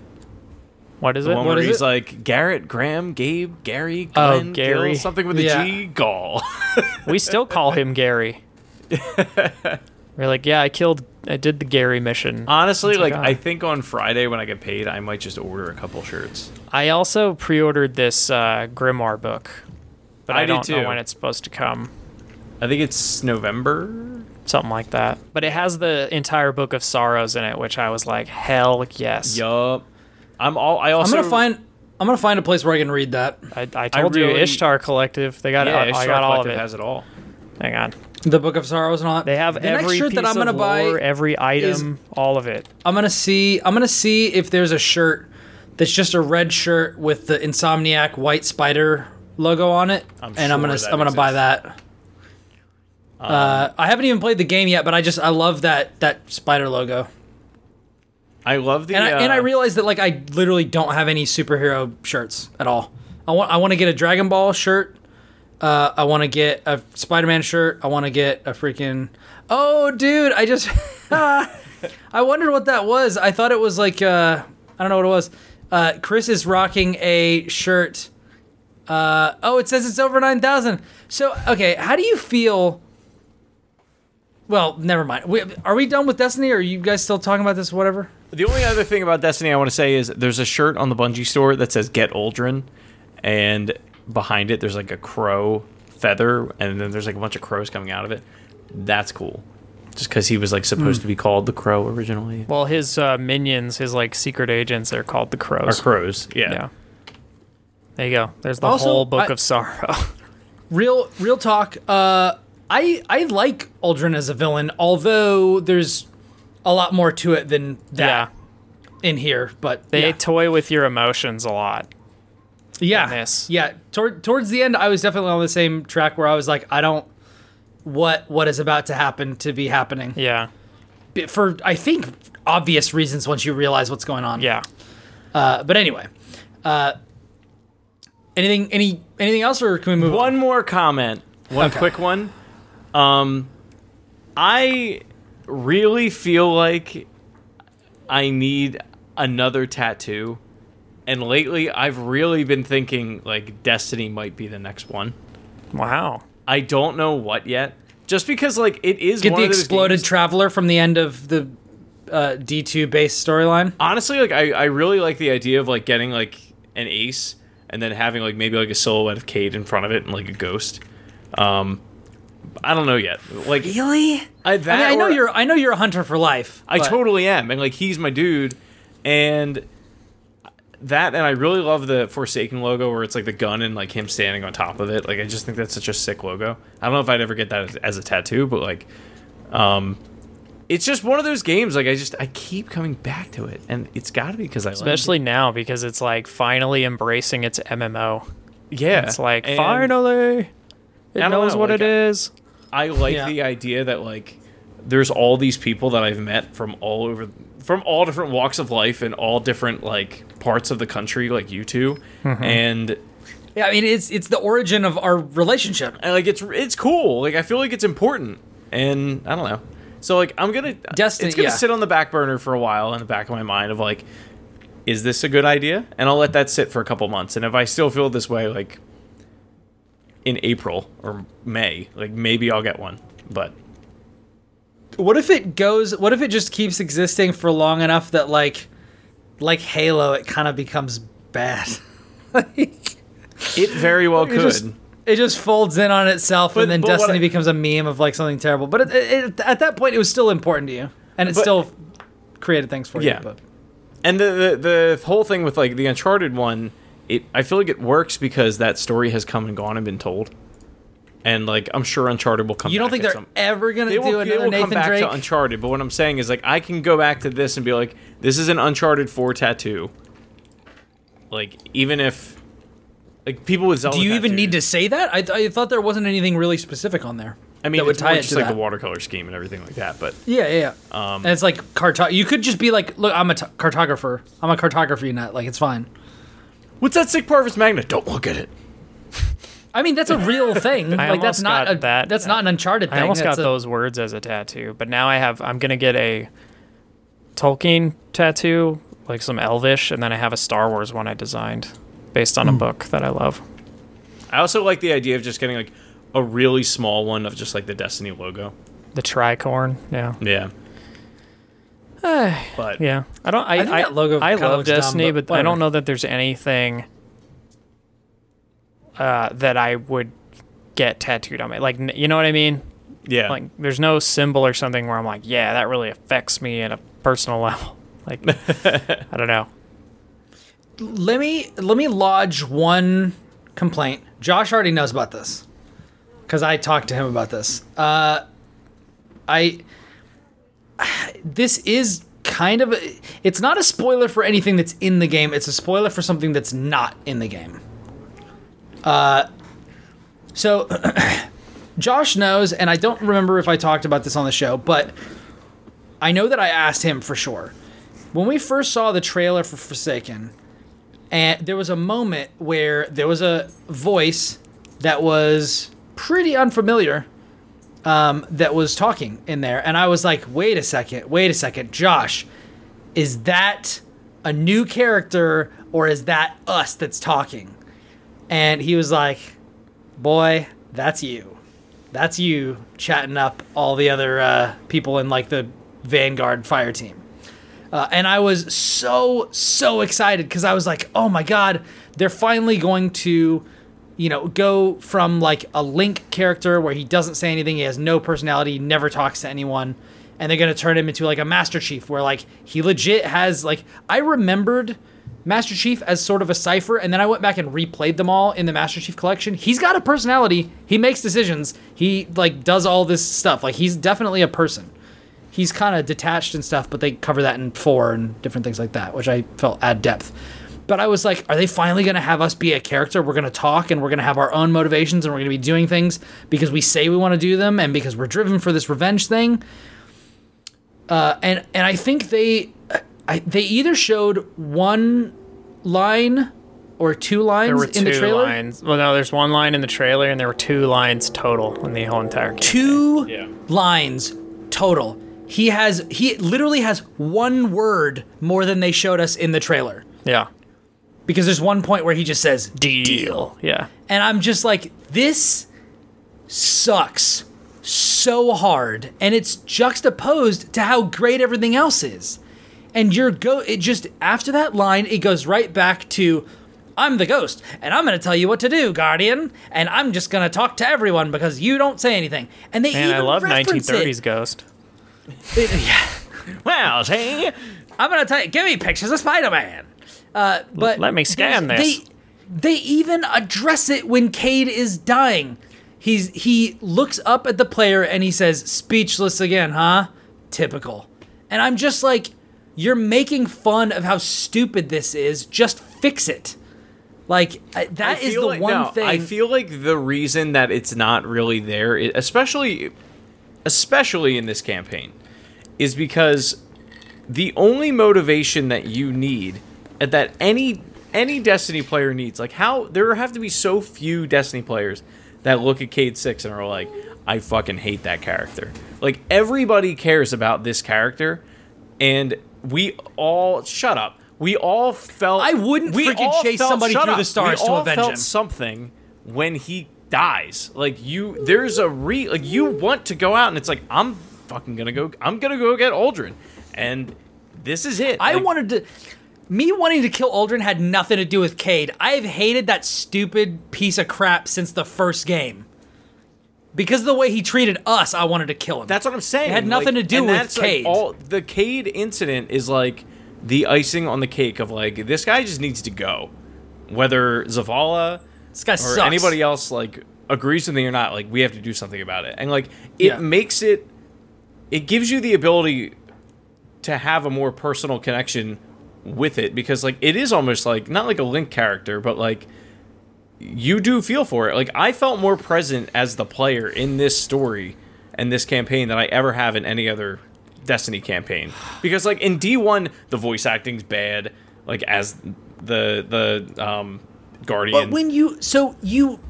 What is The it one What where is he's it? like Garrett, Graham, Gabe, Gary, Oh, Glenn, Gary. Gil, something with a G, Yeah. Ghaul. We still call him Gary. We're like, yeah, I killed, I did the Gary mission. Honestly, like, I ah. think on Friday when I get paid, I might just order a couple shirts. I also pre-ordered this uh, Grimoire book, but I, I don't know when it's supposed to come. I think it's November. Something like that. But it has the entire book of sorrows in it, which I was like, hell yes. Yup. I'm all. I also. I'm gonna find. I'm gonna find a place where I can read that. I, I told really- you, Ishtar Collective. They got Yeah, it. I Ishtar got all of Collective it. has it all. Hang on. The Book of Sorrows and all. They have the every next shirt piece that I'm gonna of buy. lore, every item, all of it. I'm gonna see. I'm gonna see if there's a shirt that's just a red shirt with the Insomniac white spider logo on it, I'm and I'm gonna I'm gonna buy exists. that. uh, I haven't even played the game yet, but I just I love that that spider logo, I love the. and I, uh, and I realize that like I literally don't have any superhero shirts at all. I want I want to get a Dragon Ball shirt. Uh, I want to get a Spider-Man shirt. I want to get a freaking. Oh, dude! I just. I wondered what that was. I thought it was like uh, I don't know what it was. Uh, Chris is rocking a shirt. Uh, oh, it says it's over nine thousand. So okay, how do you feel? Well, never mind. We, are we done with Destiny? Or are you guys still talking about this? Whatever. The only other thing about Destiny I want to say is there's a shirt on the Bungie store that says "Get Uldren," and behind it there's like a crow feather, and then there's like a bunch of crows coming out of it. That's cool. Just because he was like supposed to be called the Crow originally. Well, his uh, minions, his like secret agents, they're called the Or Crows. crows, yeah. Yeah. There you go. There's the Also, whole book I- of sorrow. Real, real talk. Uh, I I like Uldren as a villain, although there's a lot more to it than that yeah. in here. But They yeah. toy with your emotions a lot. yeah, in this. yeah. Toward, towards the end, I was definitely on the same track where I was like, I don't. What what is about to happen to be happening? Yeah. For I think obvious reasons once you realize what's going on. Yeah. Uh, but anyway, uh, anything any anything else, or can we move One on? more comment. One Okay. quick one. Um, I really feel like I need another tattoo. And lately, I've really been thinking like Destiny might be the next one. Wow. I don't know what yet. Just because like it is Get one the of those exploded games- traveler from the end of the uh, D two base storyline. honestly like I, I really like the idea of like getting like an ace and then having like maybe like a silhouette of Cayde in front of it and like a ghost. Um, I don't know yet. Like Really? I, that I mean, I know or- you're I know you're a hunter for life. I but- totally am, and like he's my dude, and that, and I really love the Forsaken logo where it's like the gun and like him standing on top of it. Like I just think that's such a sick logo. I don't know if I'd ever get that as, as a tattoo, but like, um, it's just one of those games. Like I just I keep coming back to it, and it's got to be because I Especially now because it's like finally embracing its MMO. yeah. It's like and finally it knows know, what like, it is. I like Yeah. the idea that like there's all these people that I've met from all over from all different walks of life and all different like parts of the country like you two mm-hmm. and Yeah, I mean it's it's the origin of our relationship. and like it's it's cool like I feel like it's important and I don't know so like I'm gonna Destiny- it's gonna yeah. sit on the back burner for a while in the back of my mind of like is this a good idea? And I'll let that sit for a couple months. And if I still feel this way, like in April or May, like maybe I'll get one. But What if it goes? What if it just keeps existing for long enough that like, like Halo, it kind of becomes bad. like, it very well it could. just it just folds in on itself, But- and then Destiny I- becomes a meme of like something terrible. But it, it, at that point, it was still important to you, and it But- still created things for Yeah. you. But And the, the the whole thing with like the Uncharted one, it I feel like it works because that story has come and gone and been told. And like I'm sure Uncharted will come. you don't think they're some- ever gonna they do will, they another will Nathan come back Drake? to Uncharted, but what I'm saying is like I can go back to this and be like, this is an Uncharted 4 tattoo. Like even if like people with Zelda do you even need to say that? I, I thought there wasn't anything really specific on there. I mean, that would tie it just to like that. the watercolor scheme and everything like that. But Yeah, yeah. yeah. Um, and it's like carto. You could just be like, look, I'm a t- cartographer. I'm a cartography nut. Like it's fine. What's that sick Parvis Magna? Don't look at it. I mean, that's a real thing. I like that's almost not got a, that. That's not an Uncharted thing. I almost got a- those words as a tattoo, but now I have. I'm gonna get a Tolkien tattoo, like some Elvish, and then I have a Star Wars one I designed based on a hmm. book that I love. I also like the idea of just getting like a really small one of just like the Destiny logo. The tricorn, yeah, Yeah. but yeah. I don't. I I think I, that logo I kinda love looks dumb, Destiny, but but, I don't know that there's anything uh, that I would get tattooed on me. Like, n- you know what I mean? yeah, Like, there's no symbol or something where I'm like, yeah, that really affects me at a personal level. Like, I don't know. let me let me lodge one complaint. Josh already knows about this because I talked to him about this. Uh, I this is kind of a, it's not a spoiler for anything that's in the game. It's a spoiler for something that's not in the game. Uh, so Josh knows, and I don't remember if I talked about this on the show, but I know that I asked him for sure. When we first saw the trailer for Forsaken, and there was a moment where there was a voice that was pretty unfamiliar um, that was talking in there, and I was like, "Wait a second, wait a second, Josh, is that a new character or is that us that's talking?" And he was like, "Boy, that's you, that's you chatting up all the other uh, people in like the Vanguard fire team." Uh, and I was so so excited because I was like, "Oh my god, they're finally going to, you know, go from like a Link character where he doesn't say anything, he has no personality, never talks to anyone, and they're gonna turn him into like a Master Chief where like he legit has like I remembered Master Chief as sort of a cipher, and then I went back and replayed them all in the Master Chief collection. He's got a personality. He makes decisions. He like does all this stuff. Like he's definitely a person he's kind of detached and stuff, but they cover that in four and different things like that, which I felt add depth. But I was like, are they finally going to have us be a character? We're going to talk and we're going to have our own motivations and we're going to be doing things because we say we want to do them and because we're driven for this revenge thing. Uh, and and I think they I, they either showed one line or two lines There were in the trailer. lines. Well, no, there's one line in the trailer, and there were two lines total in the whole entire game. two Yeah. lines total. He has he literally has one word more than they showed us in the trailer. Yeah. Because there's one point where he just says Deal. Yeah. and I'm just like this sucks so hard and it's juxtaposed to how great everything else is. And you're go it just after that line it goes right back to I'm the ghost and I'm going to tell you what to do, guardian, and I'm just going to talk to everyone because you don't say anything. And they Man, I even love reference 1930s it. Ghost. yeah. Well, see, I'm gonna tell you, give me pictures of Spider-Man. Uh, but Let me scan there's- this. They, they even address it when Cayde is dying. He's he looks up at the player and he says, "Speechless again, huh? Typical." And I'm just like, you're making fun of how stupid this is. Just fix it. Like uh, that I is feel the like- one no, thing. I feel like the reason that it's not really there, especially, especially in this campaign, is because the only motivation that you need, that any any Destiny player needs, like how there have to be so few Destiny players that look at Cayde Six and are like, I fucking hate that character. Like everybody cares about this character, and we all shut up. we all felt. I wouldn't we freaking chase felt- somebody through up. the stars we to all avenge felt him. Something when he dies, like you. There's a re. Like you want to go out, and it's like I'm fucking gonna go. I'm gonna go get Uldren, and this is it. I Like, wanted to. Me wanting to kill Uldren had nothing to do with Cayde. I have hated that stupid piece of crap since the first game. Because of the way he treated us, I wanted to kill him. That's what I'm saying. It had nothing to do with that's, like, Cayde. all the Cayde incident is like the icing on the cake of like this guy just needs to go. Whether Zavala this guy or sucks. anybody else like agrees with me or not, like we have to do something about it. And like it Yeah. makes it it gives you the ability to have a more personal connection with it because like it is almost like not like a link character, but like you do feel for it. Like I felt more present as the player in this story and this campaign than I ever have in any other Destiny campaign. Because like in D1 the voice acting's bad like as the the um guardian. But when you so you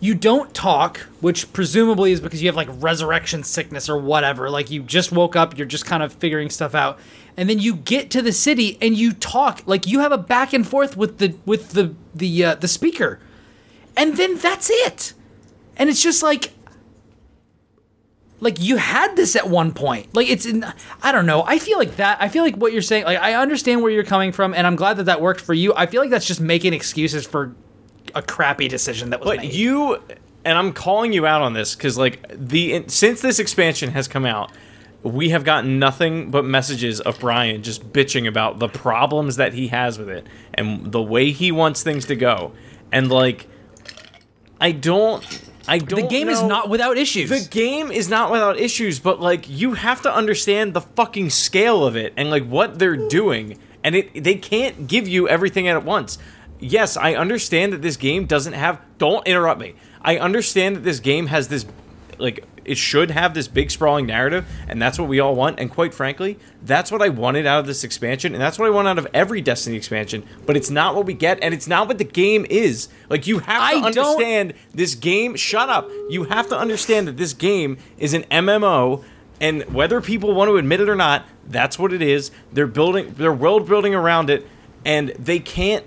you don't talk, which presumably is because you have like resurrection sickness or whatever. Like you just woke up, you're just kind of figuring stuff out, and then you get to the city and you talk. Like you have a back and forth with the with the the uh, the speaker, and then that's it. And it's just like like you had this at one point like it's in i don't know i feel like that i feel like what you're saying like i understand where you're coming from and i'm glad that that worked for you i feel like that's just making excuses for a crappy decision that was But made you and I'm calling you out on this because like the since this expansion has come out, we have gotten nothing but messages of Brian just bitching about the problems that he has with it and the way he wants things to go. And like, I don't, I don't. the game is not without issues The game is not without issues, but like you have to understand the fucking scale of it and like what they're doing, and it they can't give you everything at once. Yes, I understand that this game doesn't have. Don't interrupt me. I understand that this game has this, like it should have this big sprawling narrative, and that's what we all want. And quite frankly, that's what I wanted out of this expansion, and that's what I want out of every Destiny expansion. But it's not what we get, and it's not what the game is. Like you have to I don't- understand this game. Shut up. You have to understand that this game is an MMO, and whether people want to admit it or not, that's what it is. They're building, they're world building around it, and they can't.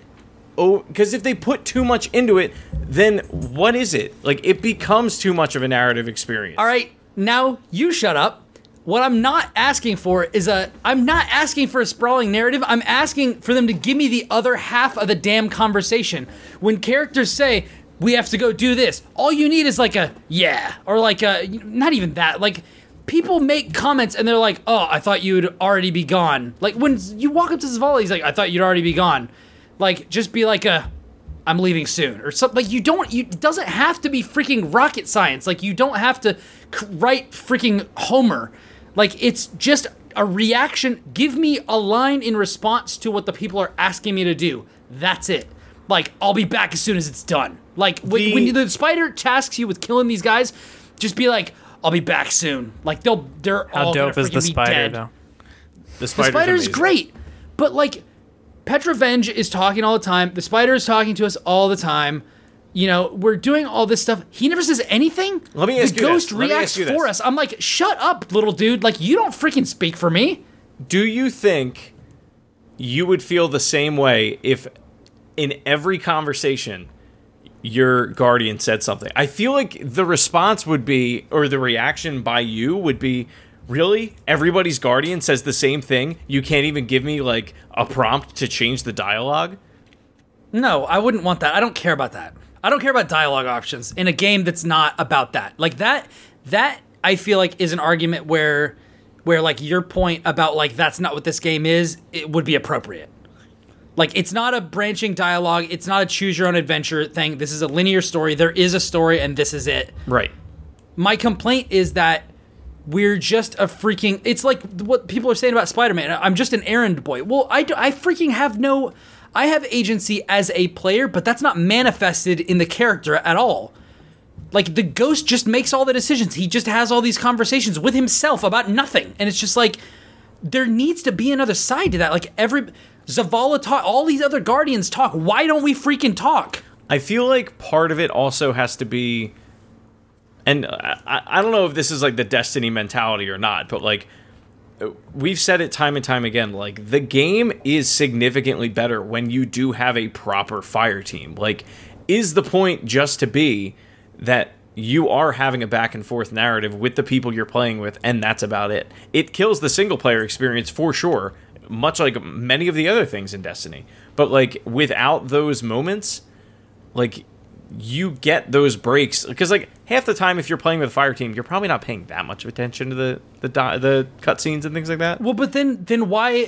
Because if they put too much into it, then what is it? Like it becomes too much of a narrative experience. all right now you shut up. What i'm not asking for is a i'm not asking for a sprawling narrative. I'm asking for them to give me the other half of the damn conversation. When characters say we have to go do this all you need is like a yeah or like a not even that like people make comments and they're like oh i thought you'd already be gone. Like when you walk up to Zavala, he's like i thought you'd already be gone like just be like a I'm leaving soon or something. Like you don't. You it doesn't have to be freaking rocket science. Like you don't have to c- write freaking Homer. Like it's just a reaction. Give me a line in response to what the people are asking me to do. That's it. Like I'll be back as soon as it's done. Like when, The- when the spider tasks you with killing these guys, just be like, I'll be back soon. Like they'll they're How all dope gonna is the spider dead. though? the The spider's, spider's amazing. great, but like Petra Venj is talking all the time. The spider is talking to us all the time. You know, we're doing all this stuff. He never says anything. Let me ask the you this. ghost Let me reacts ask you for this. us. I'm like, shut up, little dude. Like you don't freaking speak for me. Do you think you would feel the same way if in every conversation your guardian said something? I feel like the response would be, or the reaction by you would be, really? Everybody's guardian says the same thing? You can't even give me like a prompt to change the dialogue? No, I wouldn't want that. I don't care about that. I don't care about dialogue options in a game that's not about that. Like that that I feel like is an argument where where like your point about like that's not what this game is, it would be appropriate. Like it's not a branching dialogue, it's not a choose your own adventure thing. This is a linear story. There is a story and this is it. Right. My complaint is that we're just a freaking it's like what people are saying about spider-man. I'm just an errand boy. Well i, do, I freaking have no i have agency as a player but that's not manifested in the character at all. Like the ghost just makes all the decisions. He just has all these conversations with himself about nothing. And it's just like there needs to be another side to that. Like every zavala talk all these other guardians talk. Why don't we freaking talk? I feel like part of it also has to be, and I, I don't know if this is like the Destiny mentality or not, but like we've said it time and time again. Like the game is significantly better when you do have a proper fire team. Like, is the point just to be that you are having a back and forth narrative with the people you're playing with, and that's about it? It kills the single player experience for sure, much like many of the other things in Destiny. But like without those moments, like you get those breaks because like half the time if you're playing with a fire team you're probably not paying that much attention to the the the cutscenes and things like that Well, but then then why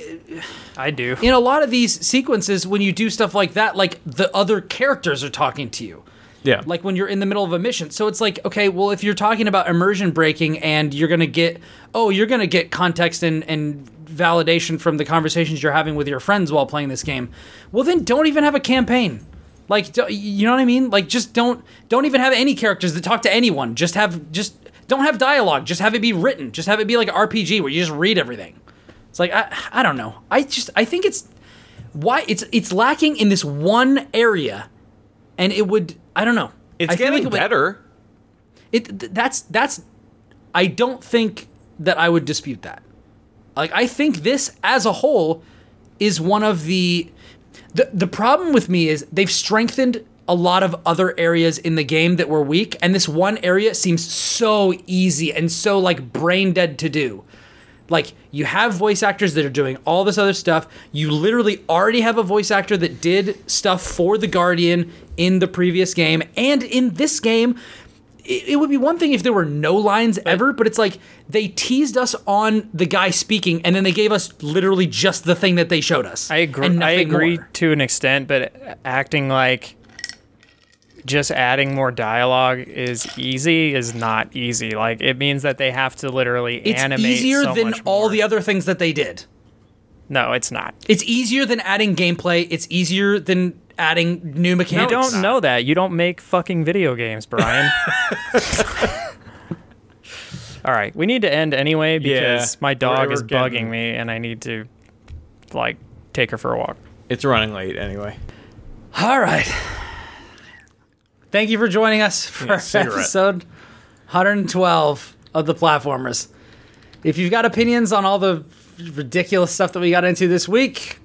I do. in a lot of these sequences when you do stuff like that, like the other characters are talking to you. yeah like when you're in the middle of a mission. So it's like, okay, well, if you're talking about immersion breaking and you're gonna get, oh, you're gonna get context and and validation from the conversations you're having with your friends while playing this game, well, then don't even have a campaign. Like, you know what I mean? Like, just don't don't even have any characters that talk to anyone. Just have just don't have dialogue. Just have it be written. Just have it be like an RPG where you just read everything. It's like I I don't know. I just I think it's why it's it's lacking in this one area, and it would I don't know. it's I getting like it would- better it th- that's that's I don't think that I would dispute that. Like I think this as a whole is one of the the the problem with me is they've strengthened a lot of other areas in the game that were weak and this one area seems so easy and so like brain dead to do. Like you have voice actors that are doing all this other stuff. You literally already have a voice actor that did stuff for the Guardian in the previous game and in this game. It, it would be one thing if there were no lines ever, but it's like they teased us on the guy speaking and then they gave us literally just the thing that they showed us. I agree. I agree more. to an extent, but acting like just adding more dialogue is easy is not easy. Like it means that they have to literally It's animate It's easier so than all the other things that they did. No, it's not. It's easier than adding gameplay. It's easier than adding new mechanics. You don't know that. You don't make fucking video games, Brian. All right, we need to end anyway because Yeah, my dog is getting- bugging me and I need to like take her for a walk. it's running late anyway All right. Thank you for joining us for Yeah, cigarette. episode 112 of the platformers. If you've got opinions on all the ridiculous stuff that we got into this week,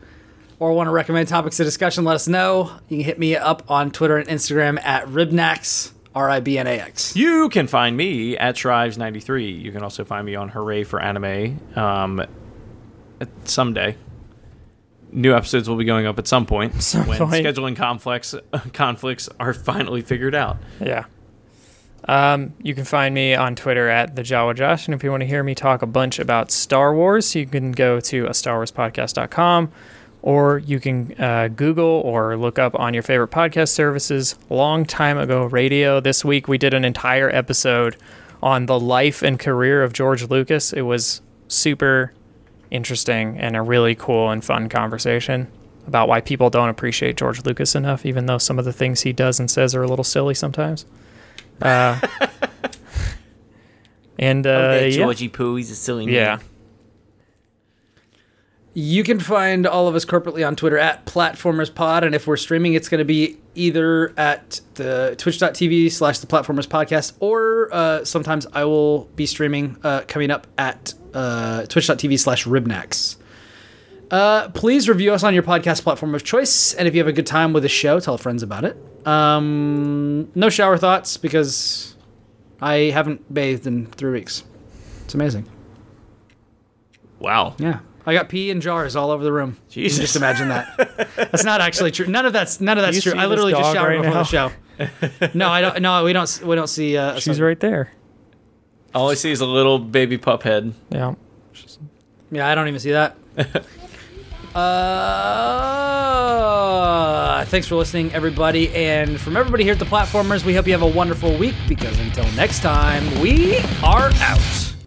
or want to recommend topics of discussion, let us know. You can hit me up on Twitter and Instagram at Ribnax, R I B N A X. You can find me at Shrives93. You can also find me on Hooray for Anime um, at- someday. New episodes will be going up at some point when point. scheduling conflicts conflicts are finally figured out. Yeah. Um, you can find me on Twitter at the Jawa Josh, and if you want to hear me talk a bunch about Star Wars, you can go to a Star Wars podcast.com or you can uh, Google or look up on your favorite podcast services. Long time ago, radio. This week we did an entire episode on the life and career of George Lucas. It was super interesting and a really cool and fun conversation about why people don't appreciate George Lucas enough, even though some of the things he does and says are a little silly sometimes. Uh, and uh, yeah. Pooh, he's a silly yeah. You can find all of us corporately on Twitter at PlatformersPod, and if we're streaming, it's going to be either at the twitch.tv slash the Platformers Podcast, or uh, sometimes I will be streaming uh, coming up at uh, twitch.tv slash Ribnax. Uh, please review us on your podcast platform of choice, and if you have a good time with the show, tell friends about it. Um, no shower thoughts because I haven't bathed in three weeks. It's amazing. Wow. Yeah. I got pee in jars all over the room. Jesus. just imagine that. that's not actually true. None of that's none of that's true. I literally just dog showered right before now? the show. no, I don't. No, we don't. We don't see. Uh, She's right there. All I see is a little baby pup head. Yeah. Yeah, I don't even see that. uh, thanks for listening, everybody, and from everybody here at the Platformers, we hope you have a wonderful week. Because until next time, we are out.